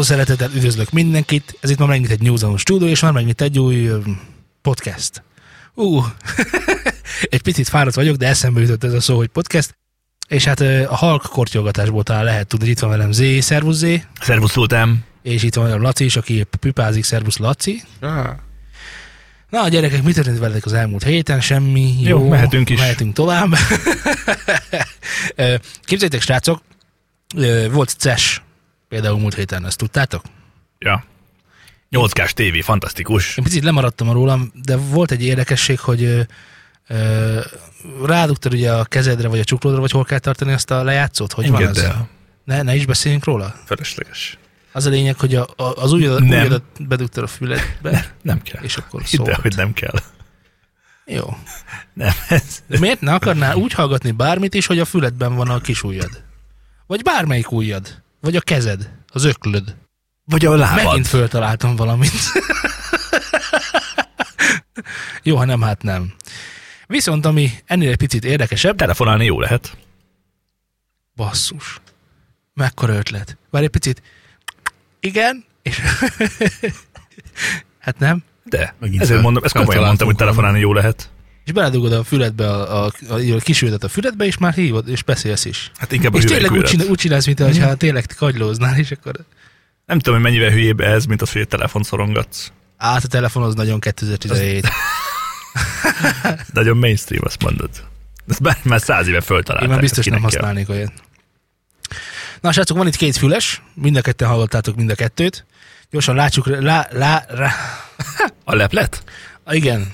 Akaró szeretettel üdvözlök mindenkit, ez itt már megint egy News stúdió, és már megint egy új podcast. Ú, egy picit fáradt vagyok, de eszembe jutott ez a szó, hogy podcast. És hát a halk kortyogatásból talán lehet tudni, hogy itt van velem Zé, szervusz Zé, Szervusz Sultán. és itt van velem Laci is, aki pipázik, szervusz Laci. Na a gyerekek, mit történt veletek az elmúlt héten? Semmi. Jó, Jó, mehetünk is. Mehetünk tovább. Képzeljétek, srácok, volt CES például múlt héten, ezt tudtátok? Ja. 8K-s tévé, fantasztikus. Én picit lemaradtam rólam, de volt egy érdekesség, hogy ö, ö, rádugtad ugye a kezedre, vagy a csuklódra, vagy hol kell tartani azt a lejátszót? Hogy van Engedd az? el. Ne, ne is beszéljünk róla? Felesleges. Az a lényeg, hogy a, a, az ujjadat, Nem. ujjadat bedugtad a füledbe, Nem kell. és akkor szólt. hogy nem kell. Jó. Nem, ez... De miért ne akarnál úgy hallgatni bármit is, hogy a füledben van a kis ujjad? Vagy bármelyik ujjad? Vagy a kezed? Az öklöd? Vagy a lábad. Megint föltaláltam valamit. Jó, ha nem, hát nem. Viszont ami ennél egy picit érdekesebb, Telefonálni jó lehet. basszus. Mekkora ötlet. Várj egy picit. Igen, és... hát nem. De. Megint Ezért fel- mondom, ezt komolyan mondtam, hogy telefonálni jó lehet. És beledugod a füledbe a, a, a, a kisüldet a füledbe, és már hívod, és beszélsz is. Hát inkább a és tényleg úgy, csinál, úgy csinálsz, mintha mm. tényleg kagylóznál, és akkor... Nem tudom, hogy mennyivel hülyébb ez, mint az, hogy egy telefon szorongatsz. Át a telefon az nagyon 2017. Nagyon mainstream, azt mondod. Ezt már, már száz éve föltalálták. Én már biztos nem kinek kell. használnék olyat. Na, srácok, van itt két füles, mind a ketten hallottátok mind a kettőt. Gyorsan látsuk, lá, lá, rá, A leplet? Ah, igen,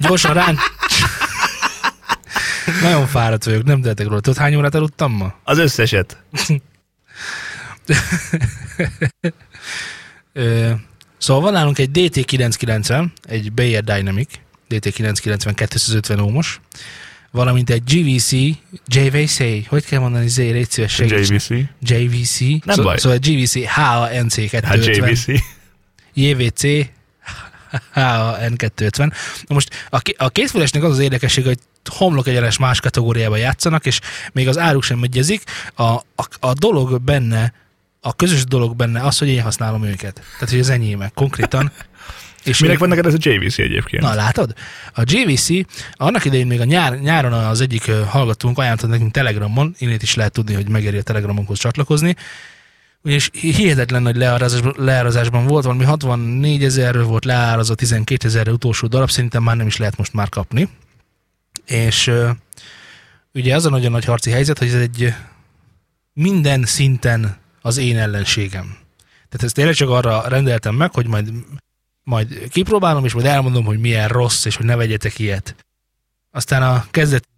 gyorsan ránk. Nagyon fáradt vagyok, nem tehetek róla. Tudod, hány órát aludtam ma? Az összeset. Szóval van nálunk egy DT990, egy Bayer Dynamic, DT990 250 ohmos, valamint egy GVC, JVC, hogy kell mondani, Z, légy szíves. JVC. JVC. Nem Szó- baj. Szóval GVC HANC 250. Hát JVC. JVC HAN 250. Na most a, a kétfülesnek az az érdekesség, hogy homlok egyenes más kategóriába játszanak, és még az áruk sem megyezik. A, a, a dolog benne, a közös dolog benne az, hogy én használom őket. Tehát, hogy az enyémek konkrétan. És Minek van neked ez a JVC egyébként? Na látod? A JVC, annak idején még a nyár, nyáron az egyik hallgatónk ajánlott nekünk Telegramon, innét is lehet tudni, hogy megéri a Telegramunkhoz csatlakozni, és hihetetlen nagy leárazásban, leárazásban volt, valami 64 ezerről volt leárazva 12 ezerre utolsó darab, szerintem már nem is lehet most már kapni. És ugye az a nagyon nagy harci helyzet, hogy ez egy minden szinten az én ellenségem. Tehát ezt tényleg csak arra rendeltem meg, hogy majd majd kipróbálom, és majd elmondom, hogy milyen rossz, és hogy ne vegyetek ilyet. Aztán a kezdet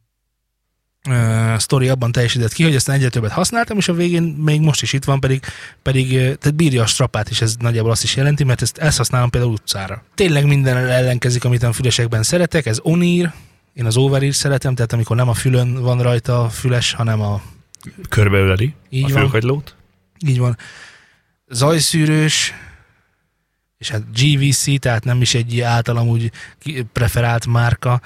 uh, sztori abban teljesített ki, hogy aztán egyre többet használtam, és a végén még most is itt van, pedig, pedig tehát bírja a strapát, és ez nagyjából azt is jelenti, mert ezt, ezt használom például utcára. Tényleg minden ellenkezik, amit a fülesekben szeretek, ez onír, én az overír szeretem, tehát amikor nem a fülön van rajta a füles, hanem a Körbeöleli Így a fülkagylót. így van. Zajszűrős, és hát GVC, tehát nem is egy általam úgy preferált márka.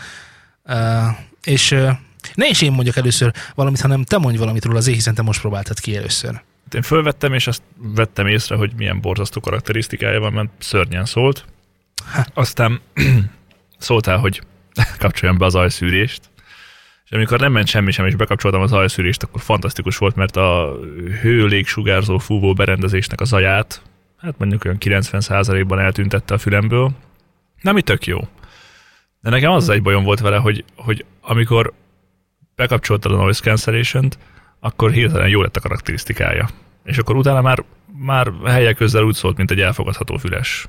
Uh, és uh, ne is én mondjak először valamit, hanem te mondj valamit róla, azért hiszen te most próbáltad ki először. Én fölvettem, és azt vettem észre, hogy milyen borzasztó karakterisztikája van, mert szörnyen szólt. Aztán szóltál, hogy kapcsoljam be az ajszűrést, és amikor nem ment semmi sem, és bekapcsoltam az ajszűrést, akkor fantasztikus volt, mert a hőlégsugárzó fúvó berendezésnek a zaját, hát mondjuk olyan 90%-ban eltüntette a fülemből. Nem, tök jó. De nekem az egy bajom volt vele, hogy, hogy amikor bekapcsoltad a noise cancellation akkor hirtelen jó lett a karakterisztikája. És akkor utána már, már helyek közel úgy szólt, mint egy elfogadható füles.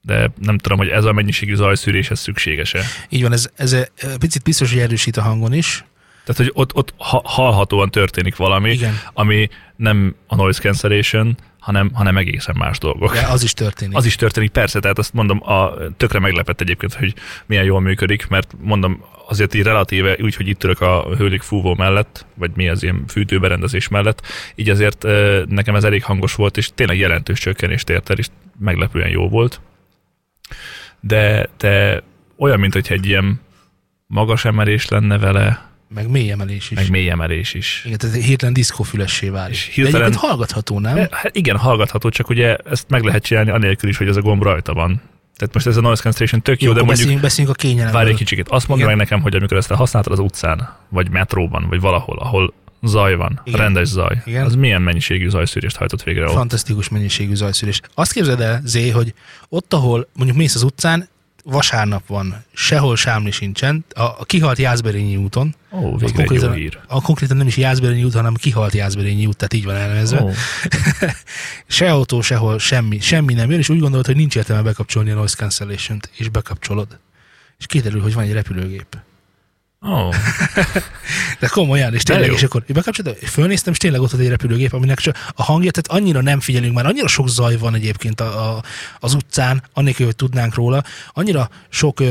De nem tudom, hogy ez a mennyiségű zajszűrés, ez szükséges-e. Így van, ez, ez egy picit biztos, hogy erősít a hangon is. Tehát, hogy ott, ott ha- hallhatóan történik valami, Igen, ami nem a noise cancellation, hanem, hanem egészen más dolgok. de az is történik. Az is történik, persze, tehát azt mondom, a, tökre meglepett egyébként, hogy milyen jól működik, mert mondom, azért így relatíve úgy, hogy itt ülök a hőlik fúvó mellett, vagy mi az ilyen fűtőberendezés mellett, így azért nekem ez elég hangos volt, és tényleg jelentős csökkenést ért el, és meglepően jó volt. De, de olyan, mint hogyha egy ilyen magas emelés lenne vele, Meg mély emelés is. meg mély emelés is. Igen, tehát hirtelen diszkófülessé válik. És De hirtelen- egyébként hallgatható, nem? Hát igen, hallgatható, csak ugye ezt meg lehet csinálni anélkül is, hogy ez a gomb rajta van. Tehát most ez a noise cancellation tök jó, Jó, de mondjuk beszéljünk, beszéljünk a kényelemről. várj egy kicsit. Azt mondd meg nekem, hogy amikor ezt te használtad az utcán, vagy metróban, vagy valahol, ahol zaj van, Igen. rendes zaj, Igen. az milyen mennyiségű zajszűrést hajtott végre ott? Fantasztikus mennyiségű zajszűrés. Azt képzeld el, Zé, hogy ott, ahol mondjuk mész az utcán, vasárnap van, sehol sámli sincsen, a, a kihalt Jászberényi úton, Ó, az végre jó konkrétan, hír. a konkrétan nem is Jászberényi út, hanem kihalt Jászberényi út, tehát így van elnevezve. Ó, Se autó, sehol, semmi, semmi nem jön, és úgy gondolod, hogy nincs értelme bekapcsolni a noise cancellation-t, és bekapcsolod. És kiderül, hogy van egy repülőgép. Ó, De komolyan, és tényleg, és akkor bekapcsoltam, és fölnéztem, és tényleg ott egy repülőgép, aminek csak a hangja, tehát annyira nem figyelünk már, annyira sok zaj van egyébként a, a, az utcán, annélkül, hogy tudnánk róla, annyira sok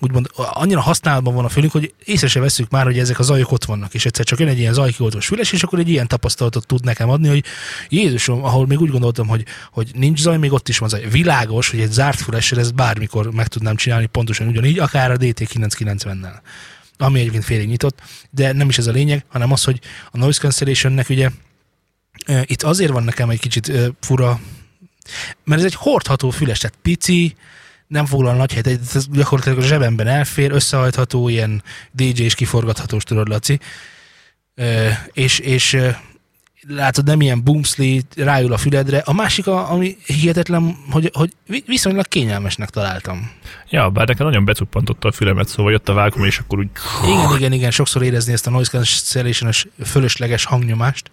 úgymond annyira használatban van a fülünk, hogy észre se veszük már, hogy ezek a zajok ott vannak, és egyszer csak jön egy ilyen zajkioltós füles, és akkor egy ilyen tapasztalatot tud nekem adni, hogy Jézusom, ahol még úgy gondoltam, hogy, hogy nincs zaj, még ott is van zaj. Világos, hogy egy zárt fülessel ezt bármikor meg tudnám csinálni pontosan ugyanígy, akár a DT990-nel ami egyébként félig nyitott, de nem is ez a lényeg, hanem az, hogy a noise cancellationnek ugye itt azért van nekem egy kicsit fura, mert ez egy hordható füles, tehát pici, nem foglal nagy helyet, ez gyakorlatilag a zsebemben elfér, összehajtható, ilyen DJ és kiforgathatós, tudod, Laci. És, és látod, nem ilyen boomsli, rájul a füledre. A másik, a, ami hihetetlen, hogy, hogy vi- viszonylag kényelmesnek találtam. Ja, bár nekem nagyon becuppantotta a fülemet, szóval jött a vákum, és akkor úgy... Igen, igen, igen, sokszor érezni ezt a noise cancellation fölösleges hangnyomást.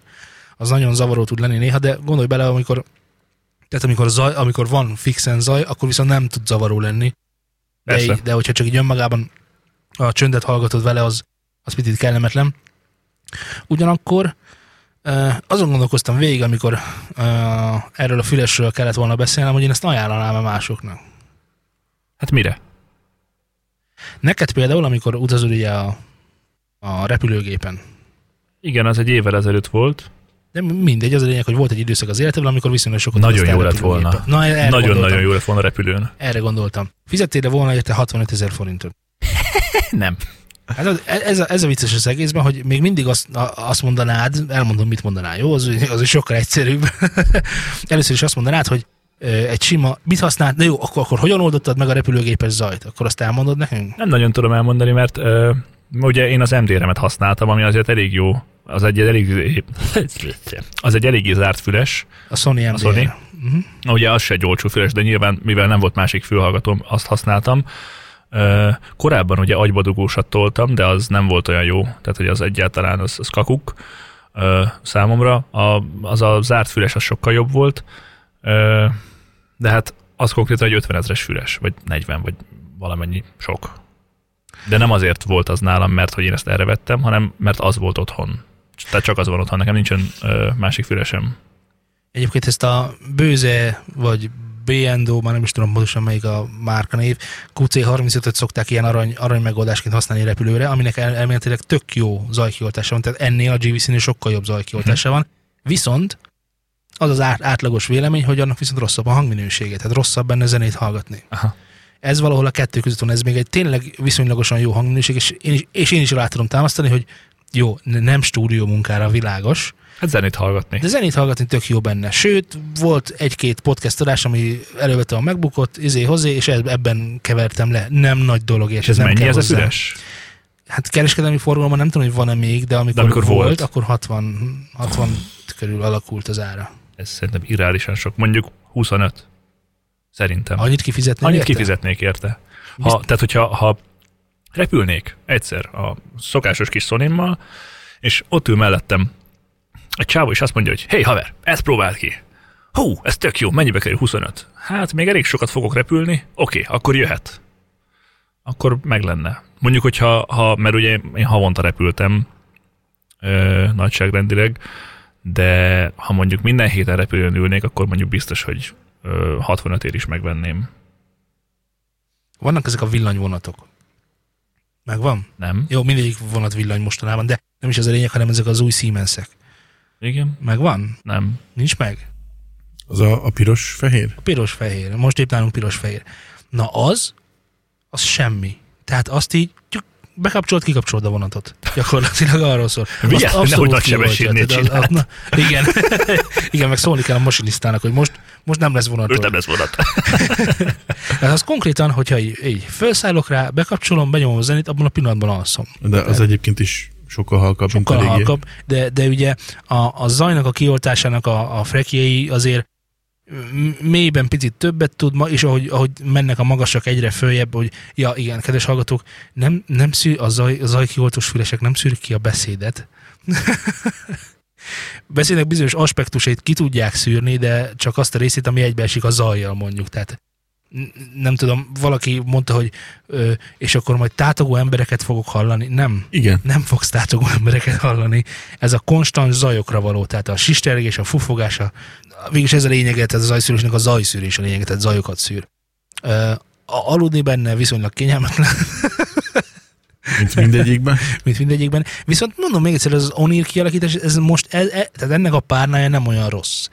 Az nagyon zavaró tud lenni néha, de gondolj bele, amikor tehát amikor, zaj, amikor van fixen zaj, akkor viszont nem tud zavaró lenni. De, Persze. de hogyha csak így önmagában a csöndet hallgatod vele, az, az picit kellemetlen. Ugyanakkor azon gondolkoztam végig, amikor erről a fülesről kellett volna beszélnem, hogy én ezt ajánlanám-e másoknak. Hát mire? Neked például, amikor utazol ugye a, a repülőgépen, Igen, az egy évvel ezelőtt volt. De mindegy, az a lényeg, hogy volt egy időszak az életemben, amikor viszonylag sokat Nagyon jó lett volna. Nagyon-nagyon jó lett volna a repülőn. Erre gondoltam. Fizettél volna érte 65 ezer forintot. Nem. Hát az- ez, a, ez a vicces az egészben, hogy még mindig azt, a- azt mondanád, elmondom, mit mondanál, jó? Az, az is sokkal egyszerűbb. Először is azt mondanád, hogy ö, egy sima, mit használt, na jó, akkor, akkor hogyan oldottad meg a repülőgépes zajt? Akkor azt elmondod nekünk? Nem nagyon tudom elmondani, mert ö, ugye én az MD-remet használtam, ami azért elég jó. Az egy elég, az egy eléggé zárt füles. A Sony MDR. Sony? Uh-huh. Ugye az se egy olcsó füles, de nyilván, mivel nem volt másik fülhallgatóm, azt használtam. Korábban ugye agybadugósat toltam, de az nem volt olyan jó, tehát hogy az egyáltalán az, az kakuk számomra. A, az a zárt füles az sokkal jobb volt, de hát az konkrétan egy 50 ezres füles, vagy 40, vagy valamennyi sok. De nem azért volt az nálam, mert hogy én ezt erre vettem, hanem mert az volt otthon. Tehát csak az van otthon, nekem nincsen ö, másik fülesem. Egyébként ezt a Bőze, vagy BNDO, már nem is tudom pontosan melyik a márkanév, QC35-öt szokták ilyen arany, arany megoldásként használni repülőre, aminek el, elméletileg tök jó zajkioltása van, tehát ennél a GVC-nél sokkal jobb zajkioltása van. Viszont az az át, átlagos vélemény, hogy annak viszont rosszabb a hangminősége, tehát rosszabb benne zenét hallgatni. Aha. Ez valahol a kettő között van, ez még egy tényleg viszonylagosan jó hangminőség, és én is, és én is rá tudom támasztani, hogy jó, nem stúdió munkára világos, Hát zenét hallgatni. de zenét hallgatni tök jó benne. Sőt, volt egy-két podcast adás, ami elővette a megbukott, izé hozzá, és eb- ebben kevertem le. Nem nagy dolog, És ez nem mennyi kell ez hozzá. füles? Hát kereskedelmi forgalomban nem tudom, hogy van-e még, de amikor, De amikor volt, volt. akkor 60, 60 körül alakult az ára. Ez szerintem irreálisan sok. Mondjuk 25. Szerintem. Annyit kifizetni? Annyit érte? kifizetnék érte. Ha, Bizt- tehát, hogyha ha repülnék egyszer a szokásos kis szonimmal, és ott ül mellettem egy csávó, és azt mondja, hogy hé haver, ezt próbáld ki. Hú, ez tök jó, mennyibe kerül 25? Hát még elég sokat fogok repülni, oké, akkor jöhet. Akkor meg lenne. Mondjuk, hogyha, ha, mert ugye én havonta repültem ö, nagyságrendileg, de ha mondjuk minden héten repülőn ülnék, akkor mondjuk biztos, hogy ö, 65 ér is megvenném. Vannak ezek a villanyvonatok. Megvan? Nem? Jó, mindegyik vonat villany mostanában, de nem is ez a lényeg, hanem ezek az új Siemensek. Igen? Megvan? Nem. Nincs meg? Az a, a piros-fehér? A piros-fehér. Most épp nálunk piros-fehér. Na az, az semmi. Tehát azt így bekapcsolt, kikapcsolod a vonatot. Gyakorlatilag arról szól. Vigyázz, nehogy nagy sebességnél Igen. igen, meg szólni kell a masinisztának, hogy most, most nem lesz vonatod. Most nem lesz vonat. Tehát az konkrétan, hogyha így, így felszállok rá, bekapcsolom, benyomom a zenét, abban a pillanatban alszom. De az egyébként is sokkal halkabb, Sokkal halkabb, de, de ugye a, a zajnak a kioltásának a, a frekjei azért mélyben picit többet tud, és ahogy, ahogy mennek a magasak egyre följebb, hogy ja igen, kedves hallgatók, nem, nem szűr, a, zaj, a zajkioltós fülesek nem szűrik ki a beszédet. beszédnek bizonyos aspektusait ki tudják szűrni, de csak azt a részét, ami egybeesik a zajjal mondjuk. Tehát nem tudom, valaki mondta, hogy ö, és akkor majd tátogó embereket fogok hallani. Nem, Igen. nem fogsz tátogó embereket hallani. Ez a konstant zajokra való, tehát a sistergés, a fufogás, a, végülis ez a lényege, tehát a zajszűrésnek a zajszűrés a lényege, tehát zajokat szűr. Ö, a- aludni benne viszonylag kényelmetlen, Mint mindegyikben. mint mindegyikben. Viszont mondom még egyszer, ez az onír kialakítás, ez most, ez, e, tehát ennek a párnája nem olyan rossz.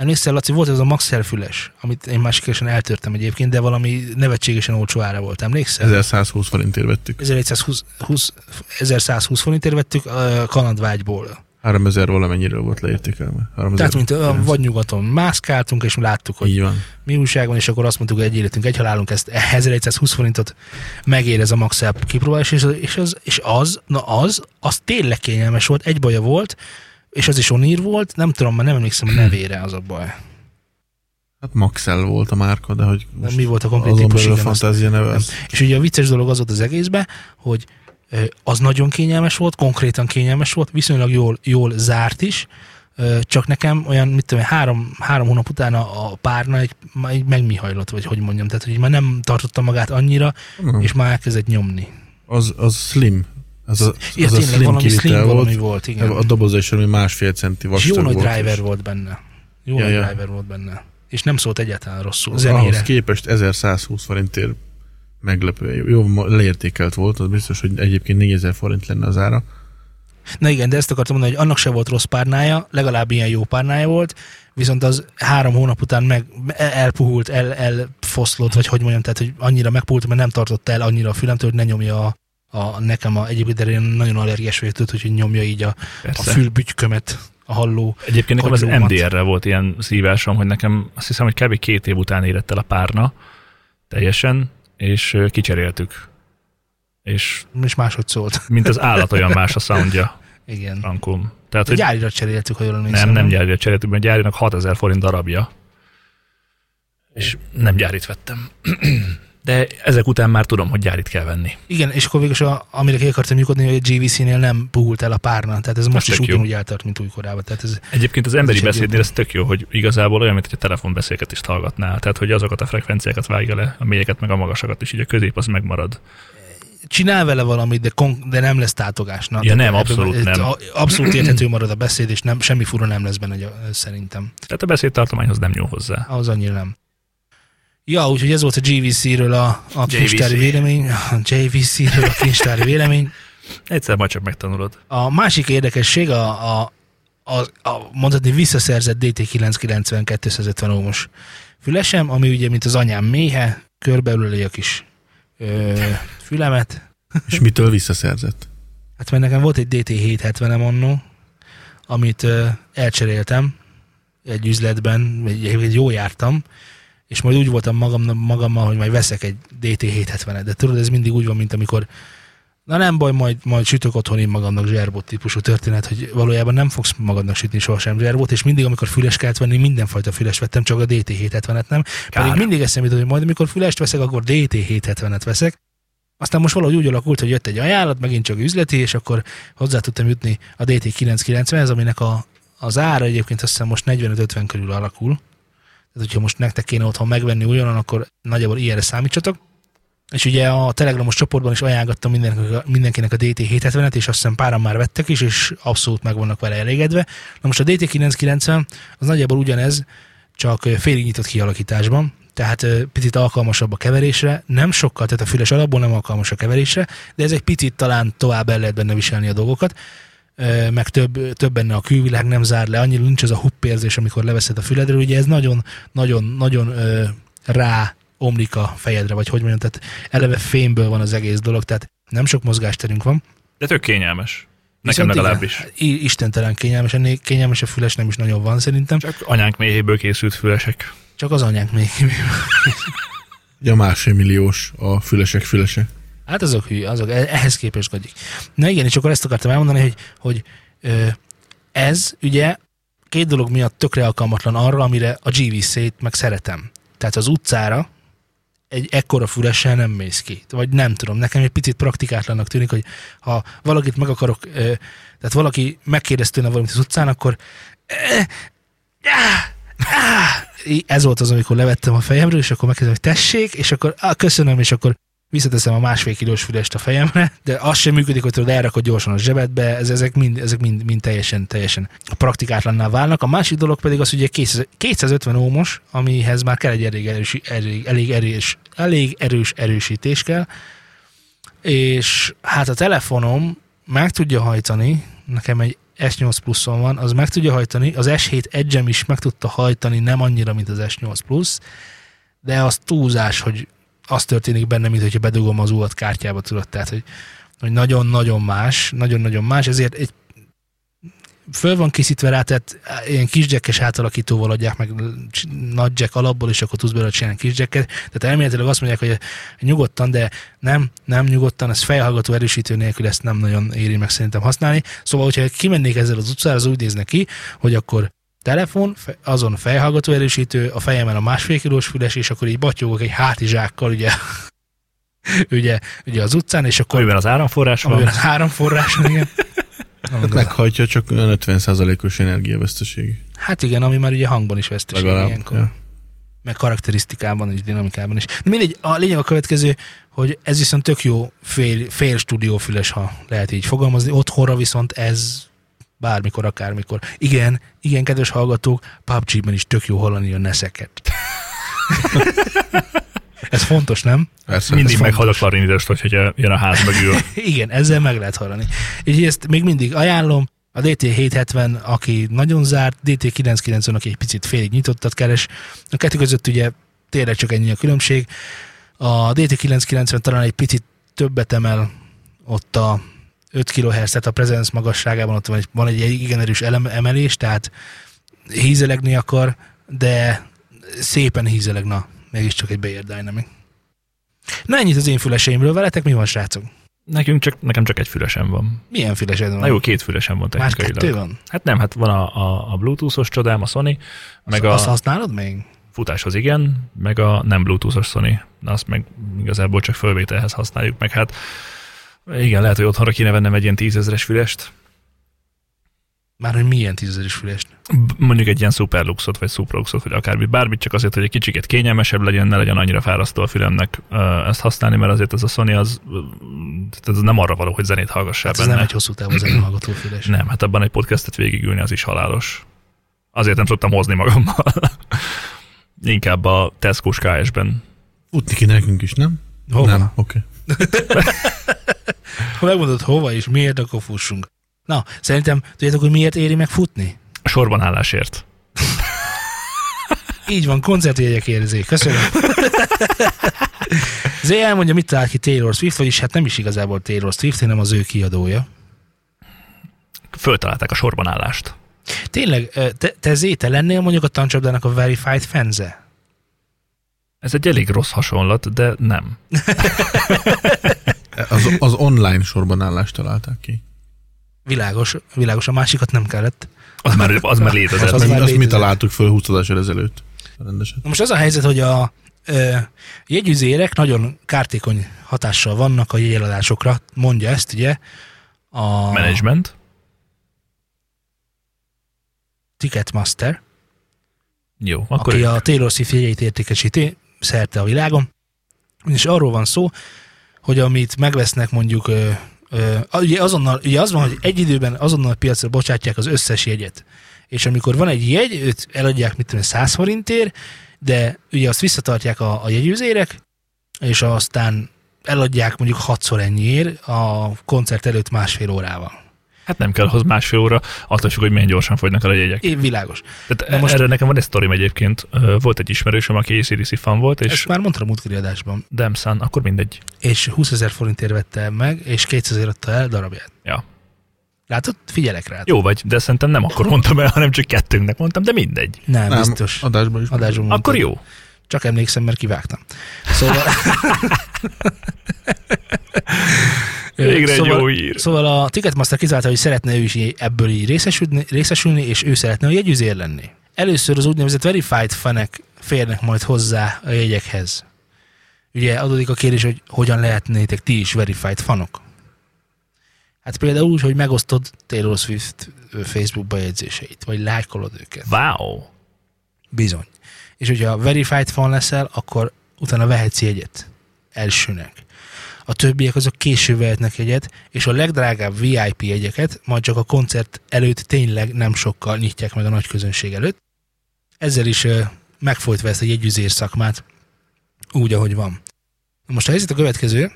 Emlékszel, Laci, volt ez a Maxell füles, amit én már sikeresen eltörtem egyébként, de valami nevetségesen olcsó ára volt, emlékszel? 1120 forintért vettük. 1120, 20, 1120 forintért vettük a kanadvágyból. 3000 valamennyiről volt leértékelve. 3000 Tehát, mint a vagy nyugaton mászkáltunk, és láttuk, hogy Így van. mi újság van, és akkor azt mondtuk, hogy egy életünk, egy halálunk, ezt 1120 forintot megér ez a Max App kipróbálás, és az, és az, és az, na az, az tényleg kényelmes volt, egy baja volt, és az is onír volt, nem tudom, már nem emlékszem a nevére, az a baj. Hát Maxell volt a márka, de hogy De mi volt a konkrét típus, igen, fantázia neve, És ugye a vicces dolog az volt az egészben, hogy az nagyon kényelmes volt, konkrétan kényelmes volt, viszonylag jól, jól zárt is, csak nekem olyan, mit tudom, három, három hónap után a, a párna egy, egy megmihajlott, vagy hogy mondjam, tehát hogy már nem tartotta magát annyira, nem, és már elkezdett nyomni. az, az slim. Az a, Ja, az a tényleg slim valami slim volt. valami volt, igen. A doboza is valami másfél centi vastag jó nagy volt. driver és volt benne. Jó Ja, nagy ja. driver volt benne. És nem szólt egyáltalán rosszul. Ahhoz Zenére. képest 1120 forintért meglepően jó. Leértékelt volt, az biztos, hogy egyébként 4000 forint lenne az ára. Na igen, de ezt akartam mondani, hogy annak se volt rossz párnája, legalább ilyen jó párnája volt, viszont az három hónap után meg elpuhult, el, elfoszlott, vagy hogy mondjam, tehát hogy annyira megpuhult, mert nem tartotta el annyira a fülemtől, hogy ne nyomja a, a nekem a, egyébként erre én nagyon allergiás vagyok, tudod, hogy nyomja így a, a Persze. fülbütykömet, a halló. Egyébként nekem az. MDR-re volt ilyen szívásom, hogy nekem azt hiszem, hogy kb. két év után érett el a párna teljesen, és kicseréltük. És És máshogy szólt. mint az állat olyan más a soundja, Igen. Frankom. Tehát, Hogy hogy gyárira cseréltük, ha jól emlékszem. nem, nem gyárira cseréltük, mert gyárinak 6000 forint darabja. És nem gyárit vettem. De ezek után már tudom, hogy gyárit kell venni. Igen, és akkor végül amire ki akartam lyukodni, hogy a GVC-nél nem puhult el a párna, tehát ez most is tök jó. ugyanúgy eltart, mint újkorában. Tehát ez, Egyébként az is emberi egy beszédnél ez tök jó, hogy igazából olyan, mint hogy a telefonbeszélgetést hallgatnál. Tehát, hogy azokat a frekvenciákat vágja le, a mélyeket meg a magasakat, és így a közép az megmarad. csinál vele valamit, de, kon- de nem lesz tátogás. Na, Ja, nem, ebből- abszolút ez- nem. Abszolút érthető marad a beszéd, és nem, semmi fura nem lesz benne szerintem. Tehát a beszédtartományhoz nem nyúl hozzá. Ahhoz annyira nem. Ja, úgyhogy ez volt a GVC-ről a, a kincstári vélemény. A JVC-ről a kincstári vélemény. Egyszer majd csak megtanulod. A másik érdekesség a, a, a, a mondhatni visszaszerzett DT990 250 ohmos fülesem, ami ugye, mint az anyám méhe, körbeüleli a kis ö, fülemet. És mitől visszaszerzett? Hát mert nekem volt egy DT770-em annó, amit ö, elcseréltem egy üzletben, egy, egy jó jártam, és majd úgy voltam magam, magammal, hogy majd veszek egy DT770-et, de tudod, ez mindig úgy van, mint amikor na nem baj, majd, majd sütök otthon én magamnak zserbot típusú történet, hogy valójában nem fogsz magadnak sütni sohasem zserbot, és mindig, amikor füles kellett venni, mindenfajta füles vettem, csak a DT770-et nem. Kár. Pedig mindig eszembe jutott, hogy majd amikor fülest veszek, akkor DT770-et veszek. Aztán most valahogy úgy alakult, hogy jött egy ajánlat, megint csak üzleti, és akkor hozzá tudtam jutni a DT990-hez, aminek a, az ára egyébként azt hiszem most 45-50 körül alakul. Tehát, hogyha most nektek kéne otthon megvenni újonnan, akkor nagyjából ilyenre számítsatok. És ugye a Telegramos csoportban is ajánlottam mindenkinek, mindenkinek a DT770-et, és azt hiszem páran már vettek is, és abszolút meg vannak vele elégedve. Na most a DT990 az nagyjából ugyanez, csak félig nyitott kialakításban, tehát picit alkalmasabb a keverésre, nem sokkal, tehát a füles alapból nem alkalmas a keverésre, de ez egy picit talán tovább el lehet benne viselni a dolgokat, meg több, több benne a külvilág nem zár le, annyira nincs az a hupp érzés, amikor leveszed a füledről, ugye ez nagyon, nagyon, nagyon ö, rá omlik a fejedre, vagy hogy mondjam, tehát eleve fémből van az egész dolog, tehát nem sok mozgásterünk van. De tök kényelmes. Nekem Viszont legalábbis. Igen, istentelen kényelmes, ennél kényelmes a füles nem is nagyon van szerintem. Csak anyánk méhéből készült fülesek. Csak az anyánk még. Ugye a másfél milliós a fülesek fülese. Hát azok hülye, azok e- ehhez képest gagyi. Na igen, és akkor ezt akartam elmondani, hogy, hogy ez ugye két dolog miatt tökre alkalmatlan arra, amire a GVC-t meg szeretem. Tehát az utcára egy ekkora fülessel nem mész ki. Vagy nem tudom, nekem egy picit praktikátlannak tűnik, hogy ha valakit meg akarok, tehát valaki megkérdez tőle valamit az utcán, akkor ez volt az, amikor levettem a fejemről, és akkor megkérdezem, hogy tessék, és akkor ah, köszönöm, és akkor visszateszem a másfél kilós fülest a fejemre, de az sem működik, hogy tudod elrakod gyorsan a zsebedbe, ez, ezek mind, ezek mind, mind teljesen, teljesen praktikátlanná válnak. A másik dolog pedig az, hogy ugye 200 250 ómos, amihez már kell egy elég erős, elég, elég, erős, elég erős erősítés kell, és hát a telefonom meg tudja hajtani, nekem egy S8 pluszon van, az meg tudja hajtani, az S7 edge is meg tudta hajtani, nem annyira, mint az S8 plusz, de az túlzás, hogy az történik benne, mint hogyha bedugom az UAT kártyába, tudod, tehát, hogy, hogy nagyon-nagyon más, nagyon-nagyon más, ezért egy föl van készítve rá, tehát ilyen kisjackes átalakítóval adják meg nagy jack alapból, és akkor tudsz belőle csinálni kisjacket. Tehát elméletileg azt mondják, hogy nyugodtan, de nem, nem nyugodtan, ez fejhallgató erősítő nélkül ezt nem nagyon éri meg szerintem használni. Szóval, hogyha kimennék ezzel az utcára, az úgy nézne ki, hogy akkor telefon, azon fejhallgató erősítő, a fejemen a másfél kilós füles, és akkor így batyogok egy hátizsákkal, ugye, ugye, ugye az utcán, és akkor Amiben az áramforrás van. amiben az áramforrás, igen. Hát meghajtja csak olyan 50%-os energiaveszteség. Hát igen, ami már ugye hangban is veszteség Legalább. ilyenkor. Ja. Meg karakterisztikában és dinamikában is. De mindegy, a lényeg a következő, hogy ez viszont tök jó fél, fél stúdiófüles, ha lehet így fogalmazni. Otthonra viszont ez bármikor, akármikor. Igen, igen, kedves hallgatók, PUBG-ben is tök jó hallani a neszeket. ez fontos, nem? Persze. Mindig Ez meghal a klarinidest, hogyha jön a ház mögül. Igen, ezzel meg lehet hallani. Így ezt még mindig ajánlom. A DT770, aki nagyon zárt, DT990, aki egy picit félig nyitottat keres. A kettő között ugye tényleg csak ennyi a különbség. A DT990 talán egy picit többet emel ott a 5 kHz-et a presence magasságában, ott van egy, van egy igen erős elem, emelés, tehát hízelegni akar, de szépen hízeleg, na, mégiscsak egy Bayer Dynamic. Na ennyit az én füleseimről, veletek mi van, srácok? Nekünk csak, nekem csak egy fülesem van. Milyen fülesed van? Na jó, két fülesem van Már technikailag. kettő van? Hát nem, hát van a, a, a Bluetooth-os csodám, a Sony, meg Azt, a azt használod még? futáshoz igen, meg a nem Bluetooth-os Sony. Azt meg igazából csak fölvételhez használjuk, meg hát igen, lehet, hogy otthonra kéne vennem egy ilyen tízezres fülest. Már hogy milyen tízezeres fülest? Mondjuk egy ilyen superluxot, vagy superluxot, vagy akármit, bármit, csak azért, hogy egy kicsiket kényelmesebb legyen, ne legyen annyira fárasztó a fülemnek ezt használni, mert azért ez a Sony az, ez nem arra való, hogy zenét hallgassál Hát ez benne. nem egy hosszú távú zenehallgató füles. Nem, hát abban egy podcastet végigülni az is halálos. Azért nem tudtam hozni magammal. Inkább a Tesco KS-ben. Futni ki nekünk is, nem? Hova? Nem, oké. Ha megmondod hova és miért, akkor fussunk. Na, szerintem tudjátok, hogy miért éri meg futni? A sorban állásért. Így van, koncertjegyek érzék. Köszönöm. Zé elmondja, mit talált ki Taylor Swift, vagyis hát nem is igazából Taylor Swift, hanem az ő kiadója. Föltalálták a sorban állást. Tényleg, te, te Zé, te lennél mondjuk a tancsapdának a verified fanze? Ez egy elég rossz hasonlat, de nem. Az, az online sorban állást találták ki. Világos, világos, a másikat nem kellett. Az már, az már létezett. Az Azt, már meg, azt mi találtuk föl 20 adással ezelőtt. Rendesen. Na most az a helyzet, hogy a ö, jegyüzérek nagyon kártékony hatással vannak a jegyeladásokra, mondja ezt ugye a Management. Ticketmaster, Jó, akkor aki a Taylor Swift jegyeit értékesíti szerte a világon, és arról van szó, hogy amit megvesznek mondjuk, ö, ö, ugye, azonnal, ugye az van, hogy egy időben azonnal piacra bocsátják az összes jegyet. És amikor van egy jegy, őt eladják mit tudom, én, 100 forintért, de ugye azt visszatartják a, a jegyüzérek, és aztán eladják mondjuk hatszor ennyiért a koncert előtt másfél órával. Hát nem kell ahhoz másfél óra, attól függ, hogy milyen gyorsan fogynak el a jegyek. É, világos. Tehát Na most- erre nekem van egy sztorim egyébként. Volt egy ismerősöm, aki ACDC fan volt, és Ezt már mondtam a múltkori adásban. Demsan, akkor mindegy. És 20 ezer forintért vette meg, és 200 ezer adta el darabját. Ja. Látod? Figyelek rá. Jó vagy, de szerintem nem akkor mondtam el, hanem csak kettőnknek mondtam, de mindegy. Nem, Nem, biztos. adásban is. Adásban. Akkor jó. Csak emlékszem, mert kivágtam. Szóval... Végre szóval, jó hír. Szóval a Ticketmaster kizárta, hogy szeretne ő is ebből így részesülni, részesülni, és ő szeretne a jegyüzér lenni. Először az úgynevezett verified fanek férnek majd hozzá a jegyekhez. Ugye adódik a kérdés, hogy hogyan lehetnétek ti is verified fanok? Hát például úgy, hogy megosztod Taylor Swift Facebook bejegyzéseit, vagy lájkolod őket. Wow. Bizony. És hogyha verified fan leszel, akkor utána vehetsz jegyet. Elsőnek. A többiek azok később vehetnek jegyet, és a legdrágább VIP jegyeket majd csak a koncert előtt tényleg nem sokkal nyitják meg a nagy közönség előtt. Ezzel is ö, megfojtva ezt a jegyüzér szakmát úgy, ahogy van. Most a helyzet a következő.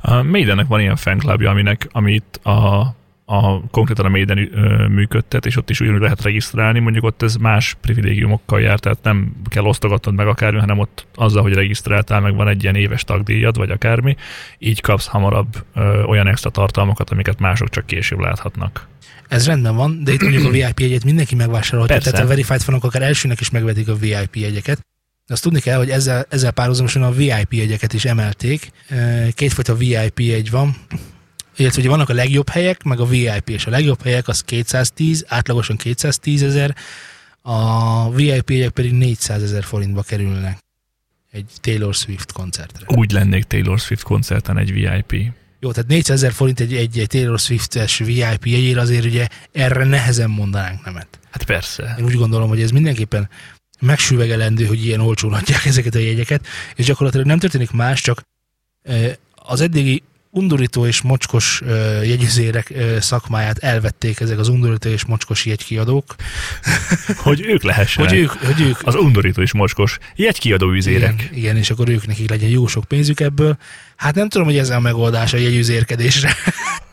A Maidennek van ilyen fanklubja, aminek, amit a, a konkrétan a Maiden ö, működtet, és ott is ugyanúgy lehet regisztrálni, mondjuk ott ez más privilégiumokkal jár, tehát nem kell osztogatnod meg akármi, hanem ott azzal, hogy regisztráltál, meg van egy ilyen éves tagdíjad, vagy akármi, így kapsz hamarabb ö, olyan extra tartalmakat, amiket mások csak később láthatnak. Ez rendben van, de itt mondjuk a VIP jegyet mindenki megvásárolhatja, Persze. tehát a verified fanok akár elsőnek is megvetik a VIP jegyeket. De azt tudni kell, hogy ezzel, ezzel párhuzamosan a VIP jegyeket is emelték. Kétfajta VIP jegy van, illetve ugye vannak a legjobb helyek, meg a VIP, és a legjobb helyek az 210, átlagosan 210 ezer, a VIP jegyek pedig 400 ezer forintba kerülnek egy Taylor Swift koncertre. Úgy lennék Taylor Swift koncerten egy VIP. Jó, tehát 400 ezer forint egy, egy, egy Taylor Swift-es VIP jegyére azért ugye erre nehezen mondanánk nemet. Hát persze. Én úgy gondolom, hogy ez mindenképpen megsüvegelendő, hogy ilyen olcsón adják ezeket a jegyeket, és gyakorlatilag nem történik más, csak eh, az eddigi undorító és mocskos jegyüzérek eh, szakmáját elvették ezek az undorító és mocskos jegykiadók, Hogy ők lehessenek. hogy ők, hogy ők Az undorító és mocskos jegykiadó üzérek. igen, igen, és akkor ők nekik legyen jó sok pénzük ebből. Hát nem tudom, hogy ez a megoldás a jegyüzérkedésre.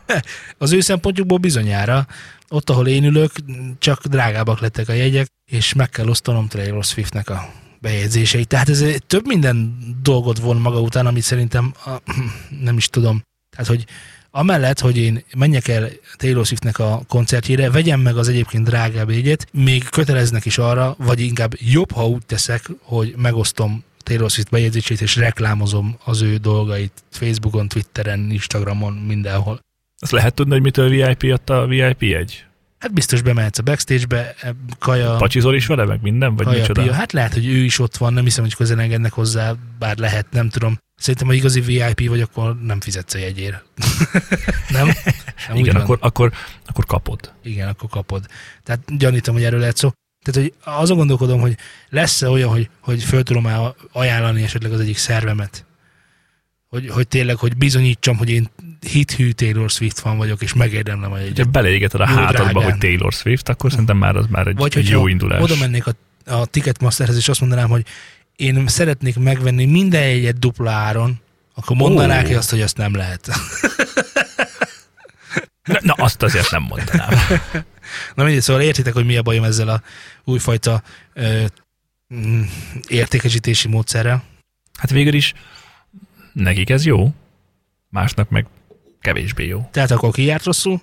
az ő szempontjukból bizonyára. Ott, ahol én ülök, csak drágábbak lettek a jegyek, és meg kell osztanom Taylor Swiftnek a bejegyzéseit. Tehát ez több minden dolgot von maga után, amit szerintem a, nem is tudom. Tehát, hogy amellett, hogy én menjek el Taylor Swiftnek a koncertjére, vegyem meg az egyébként drágább jegyet, még köteleznek is arra, vagy inkább jobb, ha úgy teszek, hogy megosztom Taylor Swift bejegyzését, és reklámozom az ő dolgait Facebookon, Twitteren, Instagramon, mindenhol. Azt lehet tudni, hogy mitől VIP adta a VIP jegy? Hát biztos bemehetsz a backstage-be, e, kaja, Pacsizol is vele, meg minden? Vagy kaja micsoda? pia. Hát lehet, hogy ő is ott van, nem hiszem, hogy közel engednek hozzá, bár lehet, nem tudom. Szerintem, ha igazi VIP vagy, akkor nem fizetsz a jegyért. nem? nem Igen, akkor, akkor, akkor kapod. Igen, akkor kapod. Tehát gyanítom, hogy erről lehet szó. Tehát, hogy azon gondolkodom, hogy lesz-e olyan, hogy, hogy föl tudom ajánlani esetleg az egyik szervemet. Hogy, hogy tényleg, hogy bizonyítsam, hogy én hithű Taylor Swift fan vagyok, és megérdemlem a Ha jegyet. beleégeted a hátadba, drágán. hogy Taylor Swift, akkor szerintem már az már egy, Vagy jó indulás. oda mennék a, a Ticketmasterhez, és azt mondanám, hogy én szeretnék megvenni minden jegyet dupla áron, akkor mondanák ki azt, hogy azt nem lehet. Na, na, azt azért nem mondanám. Na mindegy, szóval értitek, hogy mi a bajom ezzel a újfajta ö, mm, értékesítési módszerrel. Hát végül is nekik ez jó, másnak meg kevésbé jó. Tehát akkor ki járt rosszul?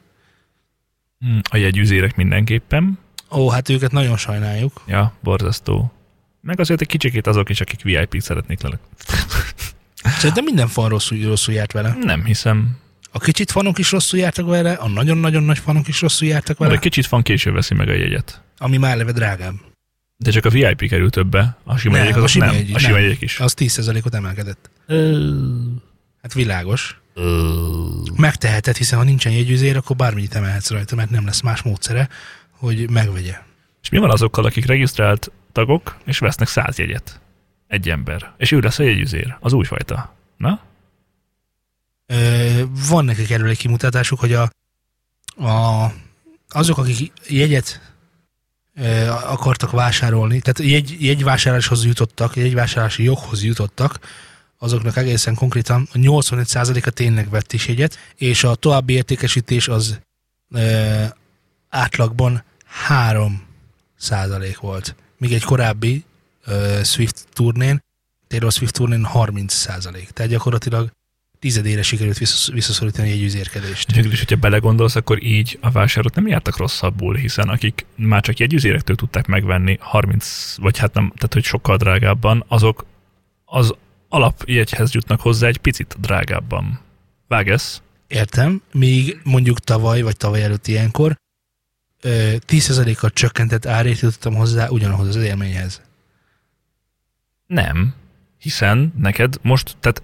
Hm, A jegyüzérek mindenképpen. Ó, hát őket nagyon sajnáljuk. Ja, borzasztó. Meg azért egy kicsikét azok is, akik VIP-t szeretnék lelek. Szerintem minden fan rosszul, rosszul járt vele. Nem hiszem. A kicsit fanok is rosszul jártak vele, a nagyon-nagyon nagy fanok is rosszul jártak vele, egy kicsit van később veszi meg a jegyet. ami már leve drágább. De csak a VIP kerül többe, a sima Nem, jegyek a azok sima nem. jegy- A sima nem. jegyek is. Az 10%-ot emelkedett. Hát világos. Ö, Megteheted, hiszen ha nincsen jegyüzér, akkor bármit emelhetsz rajta, mert nem lesz más módszere, hogy megvegye. És mi van azokkal, akik regisztrált tagok, és vesznek száz jegyet? Egy ember. És ő lesz a jegyüzér. Az újfajta. Na? Ö, van nekik erről egy kimutatásuk, hogy a, a, azok, akik jegyet ö, akartak vásárolni, tehát jegy, jegyvásárláshoz jutottak, jegyvásárlási joghoz jutottak, azoknak egészen konkrétan a 85%-a tényleg vett is jegyet, és a további értékesítés az e, átlagban 3 százalék volt. Míg egy korábbi e, Swift turnén, Taylor Swift turnén 30 százalék. Tehát gyakorlatilag tizedére sikerült visszasz- visszaszorítani egy üzérkedést. Végül is, hogyha belegondolsz, akkor így a vásárok nem jártak rosszabbul, hiszen akik már csak jegyüzérektől tudták megvenni 30, vagy hát nem, tehát hogy sokkal drágábban, azok az alapjegyhez jutnak hozzá egy picit drágábban. Vágesz? Értem, míg mondjuk tavaly, vagy tavaly előtt ilyenkor 10%-kal csökkentett árét jutottam hozzá ugyanahoz az élményhez. Nem, hiszen neked most, tehát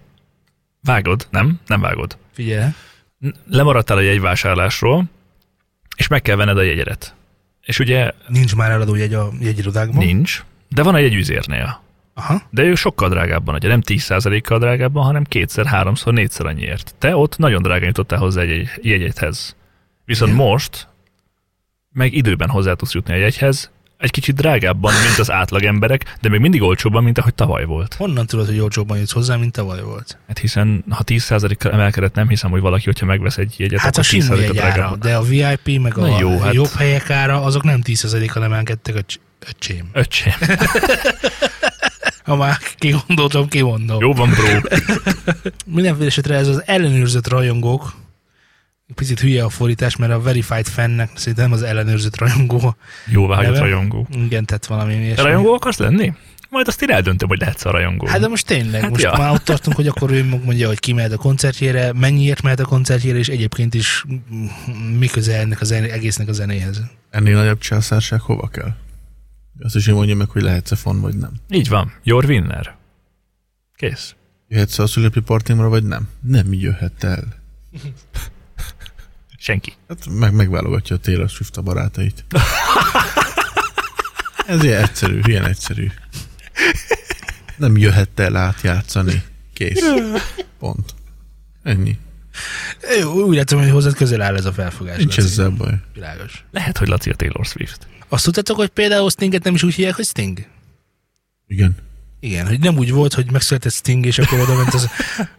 vágod, nem? Nem vágod. Figyelj, Lemaradtál a jegyvásárlásról, és meg kell venned a jegyedet. És ugye nincs már eladó jegy a jegyirodákban. nincs, de van egy jegyüzérnél. Aha. De ő sokkal drágábban adja, nem 10%-kal drágábban, hanem kétszer, háromszor, négyszer annyiért. Te ott nagyon drágán jutottál hozzá egy egy jegyedhez. Viszont Igen. most meg időben hozzá tudsz jutni a jegyhez, egy kicsit drágábban, mint az átlag emberek, de még mindig olcsóbban, mint ahogy tavaly volt. Honnan tudod, hogy olcsóbban jutsz hozzá, mint tavaly volt? Hát hiszen, ha 10%-kal emelkedett, nem hiszem, hogy valaki, hogyha megvesz egy jegyet, Hát a akkor sima 10%-kal jegy ára, drágább. de a VIP meg a Na jó, jó, hát- jobb helyek ára, azok nem 10%-kal emelkedtek a cs- öcsém. Öcsém. Ha már kigondoltam, kimondom. Jó van, bro. Mindenféle esetre ez az ellenőrzött rajongók, picit hülye a fordítás, mert a verified fannek szerintem nem az ellenőrzött rajongó. Jó vágyott rajongó. Igen, tehát valami ilyesmi. Rajongó akarsz lenni? Majd azt én eldöntöm, hogy lehetsz a rajongó. Hát de most tényleg, Hát most ja. már ott tartunk, hogy akkor ő mondja, hogy ki mehet a koncertjére, mennyiért mehet a koncertjére, és egyébként is mi köze ennek a zené, egésznek a zenéhez. Ennél nagyobb császárság hova kell? Azt is én mondja meg, hogy lehetsz-e fan, vagy nem. Így van. Your winner. Kész. Jöhetsz a szülőpi partimra, vagy nem? Nem jöhet el. Senki. Hát meg megválogatja a Taylor Swift a barátait. Ez ilyen egyszerű, ilyen egyszerű. Nem jöhet el átjátszani. Kész. Pont. Ennyi. Jó, Úgy látom, hogy hozzád közel áll ez a felfogás. Nincs Laci. ezzel baj. Világos. Lehet, hogy Laci a Taylor Swift. Azt tudtátok, hogy például Stinget nem is úgy hívják, hogy Sting? Igen. Igen, hogy nem úgy volt, hogy megszületett Sting, és akkor oda ment az...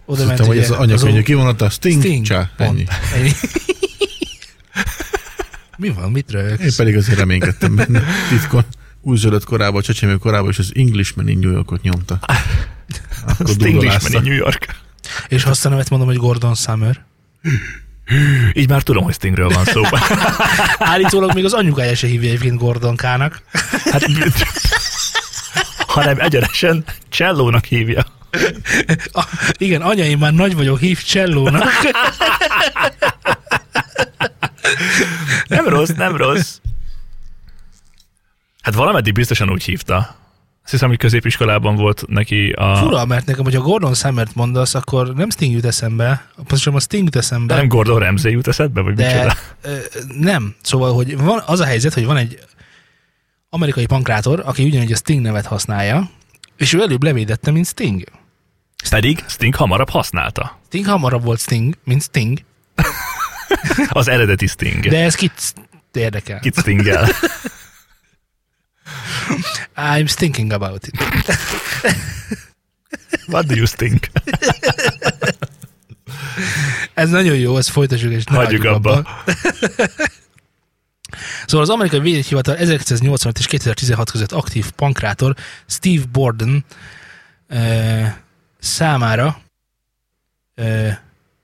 Oda ment Tudtam, hogy ez az anyakönyvű az kivonata, Sting, Sting. Csá, Pont. ennyi. ennyi. Mi van, mit Én rögsz? pedig azért reménykedtem benne. Titkon. Új zöld korában, a csecsemő korában, és az Englishman in New Yorkot nyomta. Akkor durralázta. Englishman in New York. És azt a nevet mondom, hogy Gordon Summer. Így már tudom, hogy Stingről van szó. Állítólag még az anyukája se hívja egyébként Gordon K-nak. Hát, hanem egyenesen csellónak hívja. A, igen, anyaim már nagy vagyok, hív csellónak. Nem rossz, nem rossz. Hát valameddig biztosan úgy hívta. Azt hiszem, hogy középiskolában volt neki a... Fura, mert nekem, hogyha Gordon Summert mondasz, akkor nem Sting jut eszembe, pontosan a Sting jut De eszembe. nem Gordon Ramsay jut eszedbe, vagy De micsoda? ö, nem. Szóval, hogy van az a helyzet, hogy van egy amerikai pankrátor, aki ugyanúgy a Sting nevet használja, és ő előbb levédette, mint Sting. Pedig Sting hamarabb használta. Sting hamarabb volt Sting, mint Sting, Az eredeti Sting. de ez kit érdekel. Kit Stingel. I'm thinking about it. What do you think? Ez nagyon jó, ezt folytassuk, és ne Hagyjuk abba. Szóval az amerikai védegyhivatal 1985 és 2016 között aktív pankrátor Steve Borden ö, számára ö,